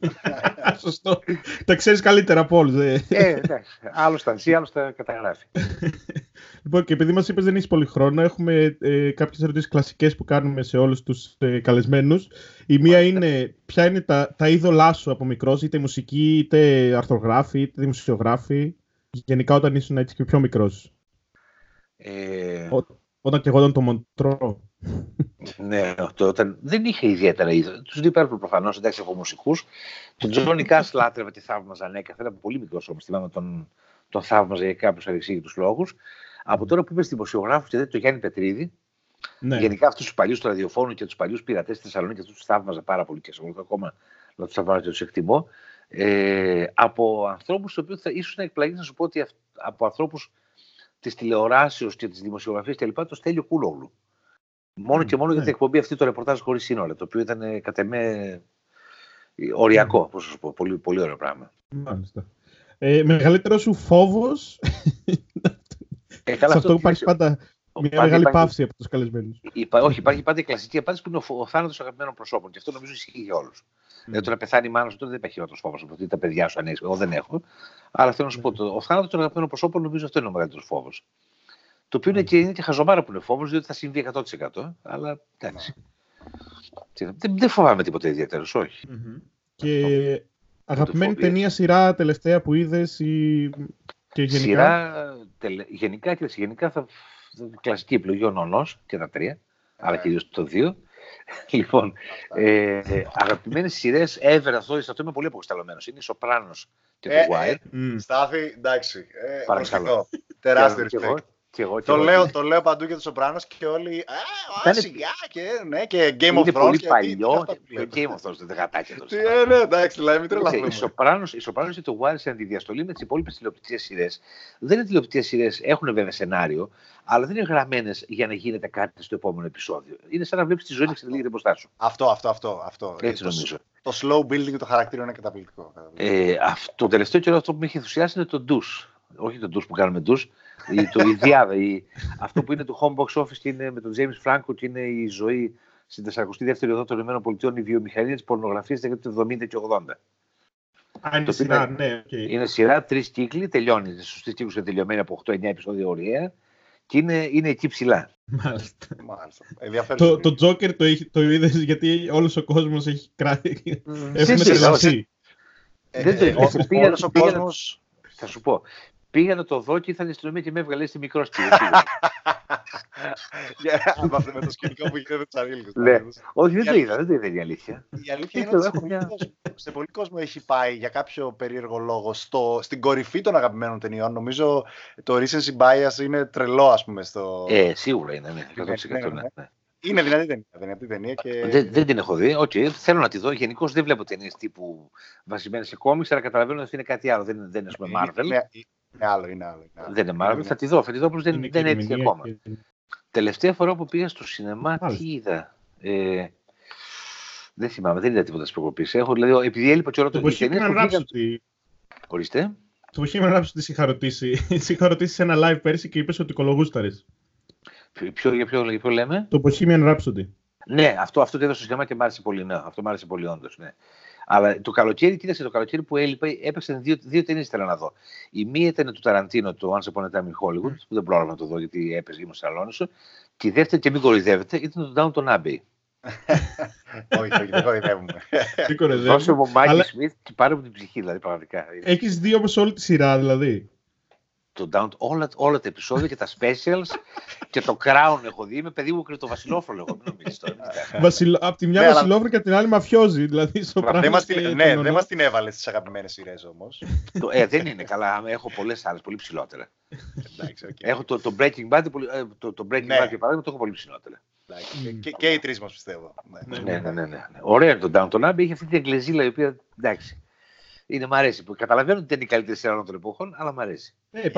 Σωστό. τα ξέρεις καλύτερα από όλους. Ε, εντάξει. Άλλο τα ζει, άλλο τα καταγράφει. λοιπόν, και επειδή μας είπες δεν έχεις πολύ χρόνο, έχουμε ε, κάποιες ερωτήσεις κλασικές που κάνουμε σε όλους τους ε, καλεσμένους. Η μία είναι ποια είναι τα, τα είδωλά σου από μικρός, είτε μουσική, είτε αρθρογράφη, είτε δημοσιογράφη. Γενικά όταν ήσουν έτσι και πιο μικρός; Ε... Όταν και εγώ ήταν το Μοντρό ναι, το, όταν, δεν είχε ιδιαίτερα είδο. Τους Deep Purple προφανώς, εντάξει, από μουσικούς. Τον Τζόνι Κάς λάτρευε τη θαύμαζα ανέκαθεν, από πολύ μικρός όμως. Θυμάμαι τον, τον θαύμαζα για κάποιους ανεξήγητου λόγους. Από τώρα που είμαι δημοσιογράφος και δεν το Γιάννη Πετρίδη, ναι. γενικά αυτούς τους παλιούς του ραδιοφώνου και τους παλιούς πειρατές στη Θεσσαλονίκη, αυτούς τους θαύμαζα πάρα πολύ και εξακολουθώ ακόμα να τους θαυμάζω και τους εκτιμώ. Ε, από ανθρώπους, τους οποίους θα ίσως να εκπλαγείς να σου πω ότι από ανθρώπους της τηλεοράσεως και της δημοσιογραφίας κλπ. το Στέλιο Κούλογλου. Μόνο και μόνο για την ναι. εκπομπή αυτή το ρεπορτάζ χωρίς σύνολο, το οποίο ήταν ε, κατ' εμέ οριακό, mm. σου πω. Πολύ, πολύ ωραίο πράγμα. Μάλιστα. Ε, μεγαλύτερο σου φόβος. Ε, Σε αυτό υπάρχει πάντα μια μεγάλη υπάρχει... παύση από τους καλεσμένους. όχι, υπάρχει πάντα η κλασική απάντηση που είναι ο, ο θάνατος αγαπημένων προσώπων. Και αυτό νομίζω ισχύει για όλους. Mm. Δηλαδή, το να πεθάνει η μάνα σου, τότε δεν υπάρχει χειρότερο φόβος από ότι τα παιδιά σου αν Εγώ δεν έχω. Αλλά θέλω να σου πω, το, ο θάνατος των αγαπημένων προσώπων νομίζω αυτό είναι ο μεγαλύτερος φόβος. Το οποίο είναι και, είναι και χαζομάρα που είναι φόβος, διότι θα συμβεί 100%. Αλλά εντάξει. Δεν, δεν φοβάμαι τίποτα ιδιαίτερος, όχι. Mm-hmm. Και αγαπημένη ταινία σειρά τελευταία που είδες ή και γενικά; Σειρά, τελε... γενικά και γενικά θα. Κλασική επιλογή ο Νονός και τα τρία, αλλά κυρίως το δύο. λοιπόν, ε, αγαπημένες σειρές ever αυτό, αυτό είμαι πολύ αποκρισταλωμένος. Είναι η Σοπράνο και το ε, Wire. Ε, Στάθη, εντάξει. Ε, Παρακαλώ. Τεράστιο και εγώ, το, λέω, το λέω παντού για τους Σοπράνο και όλοι. Α, σιγά και, ναι, και Game of Thrones. Είναι πολύ παλιό. Και Game of Thrones δεν γατάκια τόσο. Ε, ναι, εντάξει, δηλαδή μην τρελαθούμε. Οι Σοπράνο και το Wire σε αντιδιαστολή με τις υπόλοιπες τηλεοπτικές σειρές. Δεν είναι τηλεοπτικές σειρές, έχουν βέβαια σενάριο, αλλά δεν είναι γραμμένες για να γίνεται κάτι στο επόμενο επεισόδιο. Είναι σαν να βλέπεις τη ζωή να εξελίγεται μπροστά σου. Αυτό, αυτό, αυτό. αυτό. Έτσι νομίζω. Το, slow building του χαρακτήρα είναι καταπληκτικό. Ε, αυτό, το τελευταίο καιρό αυτό που με έχει ενθουσιάσει είναι το ντους. Όχι το ντους που κάνουμε ντους, η, το, η διάδα, η, αυτό που είναι το home box office και είναι με τον James Franco και είναι η ζωή στην 42η οδό των ΗΠΑ, η βιομηχανία τη πορνογραφίας στα του 70 και 80. Α, είναι σειρά, ναι, okay. Είναι σειρά, τρεις κύκλοι, τελειώνει. Στου τρει κύκλους είναι τελειωμένη από 8-9 επεισόδια ωραία και είναι, είναι εκεί ψηλά. Μάλιστα. Μάλιστα. το, το Joker το, το είδες γιατί όλος ο κόσμος έχει κράτη. Έχουν τρελαθεί. Δεν το είδες. Ο κόσμο. Θα σου πω. Πήγα να το δω και ήρθαν η αστυνομία και με έβγαλε στη μικρό σκύλο. με το σκηνικό που είχε με του Ναι. Όχι, δεν το είδα, δεν το είδα η αλήθεια. Η αλήθεια είναι ότι σε πολύ κόσμο έχει πάει για κάποιο περίεργο λόγο στην κορυφή των αγαπημένων ταινιών. Νομίζω το recency bias είναι τρελό, ας πούμε. Στο... Ε, σίγουρα είναι, ναι. 100%. Ναι, ναι, ναι. ναι. Είναι δυνατή ταινία. Δυνατή ταινία και... δεν, δεν την έχω δει. Okay. Θέλω να τη δω. Γενικώς δεν βλέπω ταινίες τύπου βασισμένες σε κόμιξ, αλλά καταλαβαίνω ότι είναι κάτι άλλο. Δεν, δεν είναι, πούμε, Marvel. Είναι, είναι άλλο, είναι άλλο. Είναι άλλο. Δεν είναι Marvel. Θα τη δω. Θα τη δω όπως δεν, δεν έτυχε ακόμα. Και... Τελευταία φορά που πήγα στο σινεμά, τι είδα; Ε, δεν θυμάμαι, δεν είδα τίποτα της προκοπής. Έχω, δηλαδή, επειδή έλειπα και όλο το ταινία. Ορίστε. Το Bohemian Rhapsody είχα ρωτήσει. είχα ρωτήσει σε ένα live πέρσι και είπες ότι κολογούσταρες. Ποιο, για, ποιο, για ποιο λέμε; Το Bohemian Rhapsody. Ναι, αυτό, αυτό το είδα στο σινεμά και μου άρεσε πολύ. Ναι, αυτό μου άρεσε πολύ όντως. Ναι. Αλλά το καλοκαίρι, κοίταξε, το καλοκαίρι που έλειπε, έπαιξαν δύο, δύο ταινίες ήθελα να δω. Η μία ήταν του Ταραντίνο, το Once Upon a Time in Hollywood, που δεν πρόλαβα να το δω γιατί έπαιζε ήμουν Αλόνισο. Και η δεύτερη, και μην κοροϊδεύετε, ήταν το Downton Abbey. όχι, όχι, δεν κοροϊδεύουμε. Δώσε μου Μάγκη Σμιθ και πάρε μου την ψυχή, δηλαδή πραγματικά. Έχεις δει όμως όλη τη σειρά, δηλαδή; Το down, όλα, όλα τα επεισόδια και τα specials και το Crown έχω δει. Είμαι παιδί μου και το Βασιλόφρολο. Εγώ μην νομίζεις τώρα. Απ' τη μια ναι, Βασιλόφρολο και την άλλη μαφιόζη. Δηλαδή, στο δεν μας την, ναι, δεν μας την έβαλες στις αγαπημένες σειρές όμως. ε, δεν είναι καλά. Έχω πολλές άλλες, πολύ ψηλότερα. έχω το, το Breaking Bad, το, το Breaking ναι. Bad για παράδειγμα, το έχω πολύ ψηλότερα. Και, και οι τρεις μας πιστεύω. Ναι, ναι, ναι. ναι, ναι. Ωραία είναι το Downton Abbey. Έχει αυτή την εγκλεζίλα η οποία εντάξει. Είναι, μ' αρέσει. Καταλαβαίνω ότι δεν είναι η καλύτερη σειρά όλων των εποχών, αλλά μ' αρέσει. Ναι, η,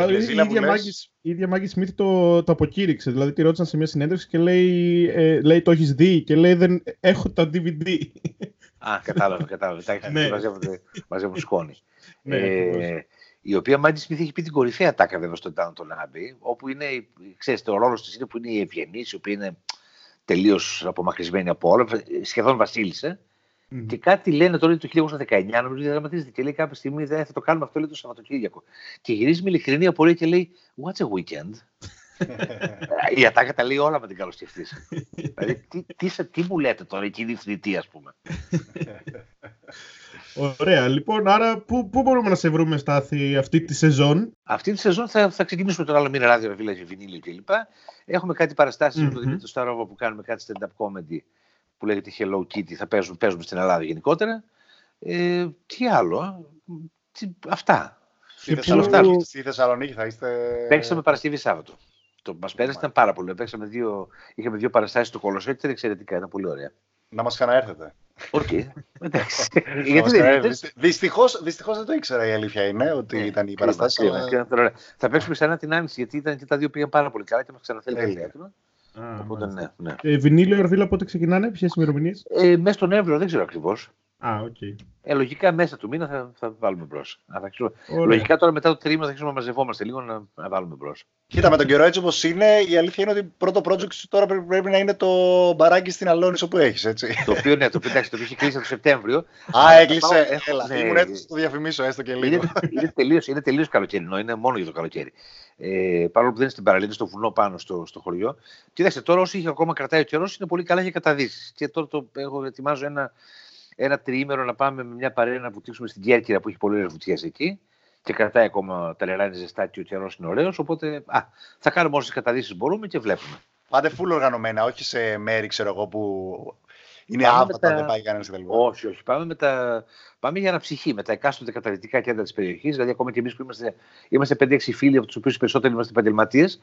η ίδια Μάγκη Σμιθ το, το αποκήρυξε. Δηλαδή τη ρώτησαν σε μια συνέντευξη και λέει, ε, λέει το έχεις δει και λέει δεν έχω τα DVD. Α, κατάλαβα, κατάλαβα. Εντάξει, ναι. μαζεύουν σκόνη. Ναι, ε, η οποία Μάγκη Σμιθ έχει πει την κορυφαία τάκα βέβαια στο Downton Abbey, όπου είναι, ξέρετε, ο ρόλος της είναι που είναι η ευγενής, η οποία είναι τελείως απομακρυσμένη από όλα, σχεδόν βασίλισσα. Mm-hmm. Και κάτι λένε τώρα το 1919, νομίζω ότι δραματίζεται και λέει κάποια στιγμή δεν θα το κάνουμε αυτό λέει το Σαββατοκύριακο. Και γυρίζει με ειλικρινή απορία και λέει What's a weekend; η Ατάκα τα λέει όλα με την καλοσκεφτής. δηλαδή, τι, τι, τι, μου λέτε τώρα, εκείνη η θνητή, ας πούμε. Ωραία. Λοιπόν, άρα πού, πού μπορούμε να σε βρούμε, Στάθη, αυτή τη σεζόν; Αυτή τη σεζόν θα, θα ξεκινήσουμε τον άλλο μήνα ράδιο, με βίλα βινίλιο κλπ. Έχουμε κάτι παραστάσεις mm-hmm. με τον Δημήτρη Σταρόβα που κάνουμε κάτι stand-up comedy που λέγεται Hello Kitty. Θα παίζουμε, παίζουμε στην Ελλάδα γενικότερα. Ε, τι άλλο. Τι, αυτά. Στη Θεσσαλονίκη, στη Θεσσαλονίκη θα είστε. Παίξαμε Παρασκευή Σάββατο. Το μας πέρασε ήταν πάρα πολύ. Παίξαμε δύο, είχαμε δύο παραστάσεις στο Κολοσσό ήταν εξαιρετικά. Ήταν πολύ ωραία. Να μας ξαναέρθετε. Οκ. Εντάξει. Δυστυχώς δεν το ήξερα η αλήθεια είναι ότι ναι, ήταν η παραστάση. Θα παίξουμε ξανά την άνοιξη γιατί ήταν και τα δύο πήγαν πάρα πολύ καλά και μας ξαναθέλει το θέατρο. Οπότε ναι. ναι. Ε, βινίλιο, Ερβίλα, πότε ξεκινάνε, ποιες ημερομηνίες; Ε, μέσα στον Εύρο, δεν ξέρω ακριβώς. Α, okay. Ε, λογικά μέσα του μήνα θα, θα βάλουμε μπρος. Λογικά τώρα μετά το τρίμηνο θα αρχίσουμε να μαζευόμαστε λίγο να, να βάλουμε μπρος. Κοίτα, με τον καιρό έτσι όπως είναι, η αλήθεια είναι ότι πρώτο project σου τώρα πρέπει, πρέπει να είναι το μπαράκι στην Αλόνισο που έχεις, έτσι. το οποίο ναι, το οποίο, εντάξει, το οποίο έχει κλείσει το Σεπτέμβριο. Α, έκλεισε. Έλα, ναι, ήμουν έτοιμος να το διαφημίσω έστω και λίγο. Είναι, είναι τελείως καλοκαιρινό, είναι μόνο για το καλοκαίρι. Ε, παρόλο που δεν είναι στην παραλία, στο βουνό πάνω στο, στο χωριό. Κοίταξε, τώρα όσο είχε ακόμα κρατάει ο καιρός είναι πολύ καλά για καταδύσεις. Και τώρα το, έχω, ετοιμάζω ένα ένα τριήμερο να πάμε με μια παρέα να βουτήξουμε στην Κέρκυρα που έχει πολλές βουτιές εκεί και κρατάει ακόμα τα νερά είναι ζεστά και ο καιρός είναι ωραίος. Οπότε α, θα κάνουμε όσες καταδύσεις μπορούμε και βλέπουμε. Πάτε full οργανωμένα, όχι σε μέρη ξέρω εγώ, που είναι άβατα, τα... δεν πάει κανένας κτλ. Όχι, όχι. Πάμε, με τα... πάμε για ψυχή με τα εκάστοτε καταδυτικά κέντρα της περιοχής. Δηλαδή, ακόμα και εμείς που είμαστε, είμαστε 5-6 φίλοι, από τους οποίους περισσότεροι είμαστε επαγγελματίες,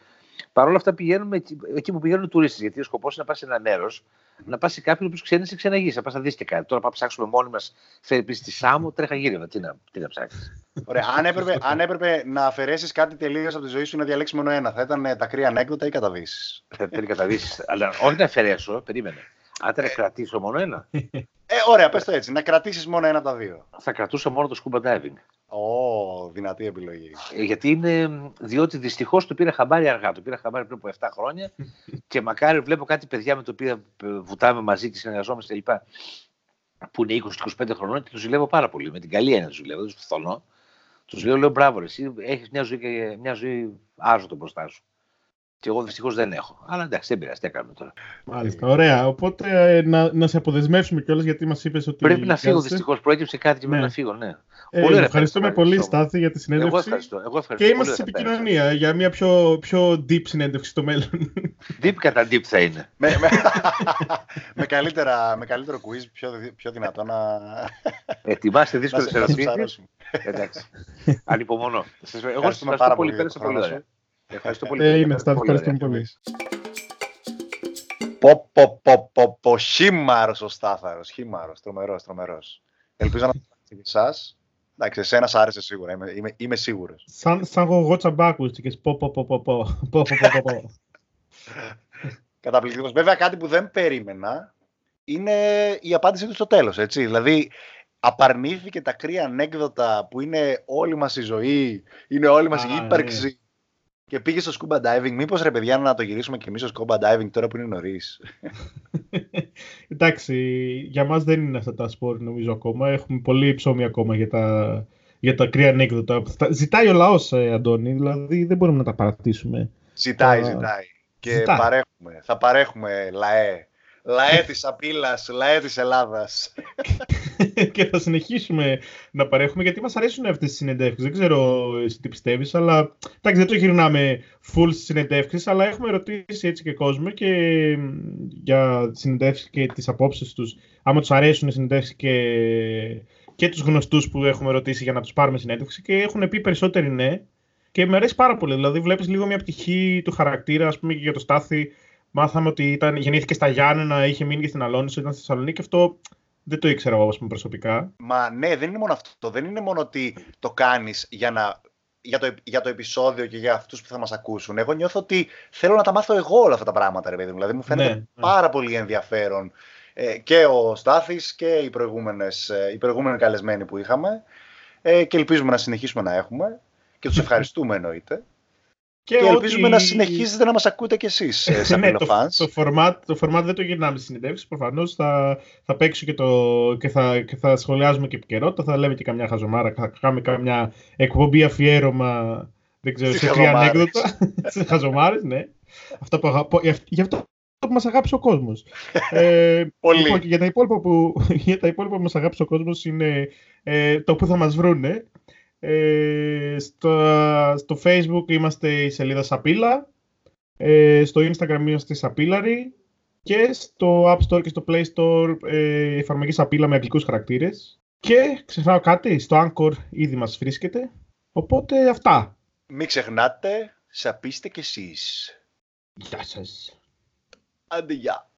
Παρ' όλα αυτά πηγαίνουμε εκεί που πηγαίνουν τουρίστες. Γιατί ο σκοπός είναι να πας σε ένα μέρος, να πας σε κάποιον που ξέρει σε ξαναγεί, να πας να δεις και κάτι. Τώρα πάμε ψάξουμε μόνοι μας, θέλει πει στη Σάμο, τρέχα γύρω. Τι να, τι να ψάξεις. Ωραία. αν, έπρεπε, αν έπρεπε να αφαιρέσεις κάτι τελείως από τη ζωή σου να διαλέξεις μόνο ένα, θα ήταν τα κρύα ανέκδοτα ή καταδύσει. Θα ήταν καταδύσει. Αλλά όχι να αφαιρέσω, περίμενε. Αν να κρατήσω μόνο ένα. Ε, ωραία, πες το έτσι. Να κρατήσεις μόνο ένα από τα δύο. Θα κρατούσα μόνο το scuba diving. Ω, oh, δυνατή επιλογή. Ε, γιατί είναι, διότι δυστυχώς το πήρα χαμπάρι αργά. Το πήρα χαμπάρι πριν από 7 χρόνια και μακάρι βλέπω κάτι παιδιά με τα οποία βουτάμε μαζί και συνεργαζόμαστε κλπ. που είναι 20-25 χρονών και τους ζηλεύω πάρα πολύ. Με την καλή έννοια τους ζηλεύω, δεν τους φθονώ. Τους λέω, λέω μπράβο, εσύ έχεις μια ζωή, μια ζωή άζωτο μπροστά σου. Και εγώ δυστυχώς δεν έχω. Αλλά εντάξει, δεν πειράζει, τι έκαναμε τώρα. Μάλιστα, ωραία. Οπότε ε, να, να σε αποδεσμεύσουμε κιόλας γιατί μας είπες ότι. Πρέπει να φύγω δυστυχώς. Προέκυψε κάτι και πρέπει ναι. να φύγω, ναι. Ε, πολύ ευχαριστούμε πολύ, Στάθη, για τη συνέντευξη. Εγώ ευχαριστώ. Εγώ ευχαριστώ και είμαστε σε επικοινωνία για μια πιο, πιο deep συνέντευξη στο μέλλον. Deep κατά deep θα είναι. με, με, με, καλύτερα, με καλύτερο quiz, πιο, πιο δυνατό να. Ετοιμάστε δύσκολες ερωτήσεις. Εντάξει. Ανυπομονώ. Εγώ σας ευχαριστώ πολύ. Πέρασα πολύ ωραία. Ευχαριστώ πολύ. Ε, είμαστε, ευχαριστούμε πολύ. Πο, πο, πο, πο, πο, χήμαρος ο Στάθαρος, χήμαρος, τρομερός, τρομερός. Ελπίζω να και εσάς. Εντάξει, εσένα σ' άρεσε σίγουρα, είμαι, είμαι, είμαι σίγουρος. Σαν, σαν γογό τσαμπάκου, και πω, πω, πω, πω, πω, πω, πω, πω. Καταπληκτικός. Βέβαια, κάτι που δεν περίμενα είναι η απάντησή του στο τέλος, έτσι. Δηλαδή, απαρνήθηκε τα κρύα ανέκδοτα που είναι όλη μας η ζωή, είναι όλη μας η ύπαρξη. Ναι και πήγε στο scuba diving. Μήπως ρε παιδιά να το γυρίσουμε και εμείς στο scuba diving τώρα που είναι νωρίς; Εντάξει, για μας δεν είναι αυτά τα σπορ νομίζω ακόμα. Έχουμε πολύ ψωμί ακόμα για τα, για τα κρύα ανέκδοτα. Ζητάει ο λαός, ε, Αντώνη, δηλαδή δεν μπορούμε να τα παρατήσουμε. Ζητάει, ζητάει. Και παρέχουμε. Θα παρέχουμε λαέ λαέ της απειλάς, λαέ της Ελλάδας. και θα συνεχίσουμε να παρέχουμε γιατί μας αρέσουν αυτές τι συνεντεύξεις. Δεν ξέρω εσύ τι πιστεύεις, αλλά εντάξει, δεν το γυρνάμε full στις συνεντεύξεις, αλλά έχουμε ρωτήσει έτσι και κόσμο και για συνεντεύξεις και τις απόψεις τους. Άμα τους αρέσουν οι συνεντεύξεις και, και τους γνωστούς που έχουμε ρωτήσει για να τους πάρουμε συνέντευξη και έχουν πει περισσότεροι ναι. Και με αρέσει πάρα πολύ. Δηλαδή, βλέπεις λίγο μια πτυχή του χαρακτήρα, ας πούμε, και για το Στάθη μάθαμε ότι ήταν, γεννήθηκε στα Γιάννενα, είχε μείνει και στην Αλόνισο, ήταν στη Θεσσαλονίκη. Αυτό δεν το ήξερα εγώ πούμε, προσωπικά. Μα ναι, δεν είναι μόνο αυτό. Δεν είναι μόνο ότι το κάνεις για, να, για, το, για το επεισόδιο και για αυτούς που θα μας ακούσουν. Εγώ νιώθω ότι θέλω να τα μάθω εγώ όλα αυτά τα πράγματα, ρε παιδί μου. Δηλαδή μου φαίνεται ναι, ναι. πάρα πολύ ενδιαφέρον ε, και ο Στάθης και οι, προηγούμενες, ε, οι προηγούμενοι καλεσμένοι που είχαμε ε, και ελπίζουμε να συνεχίσουμε να έχουμε και τους ευχαριστούμε εννοείται. Και, και ελπίζουμε ότι... να συνεχίζετε να μας ακούτε κι εσείς ε, σαν ναι, το, το, format, το format δεν το γυρνάμε στις συνεντεύξεις, προφανώς θα, θα παίξω και, το, και, θα, και θα σχολιάζουμε και επικαιρότητα, θα λέμε και καμιά χαζομάρα, θα κάνουμε καμιά εκπομπή αφιέρωμα, δεν ξέρω, σε τρία ανέκδοτα, σε χαζομάρες, ναι. Αυτό που αγαπώ, γι' αυτό που μας αγάπησε ο κόσμος. ε, Πολύ. Λοιπόν, για, τα υπόλοιπα που, για τα υπόλοιπα που μας αγάπησε ο κόσμος είναι ε, το που θα μας βρούνε. Ε, στο, στο facebook είμαστε η σελίδα Σαπίλα. Ε, στο instagram είμαστε Σαπίλαροι. Και στο App Store και στο Play Store ε, εφαρμογή Σαπίλα με αγγλικούς χαρακτήρες. Και ξεχνάω κάτι, στο Anchor ήδη μας βρίσκεται. Οπότε αυτά. Μην ξεχνάτε, σαπίστε κι εσείς. Γεια σας. Adiós.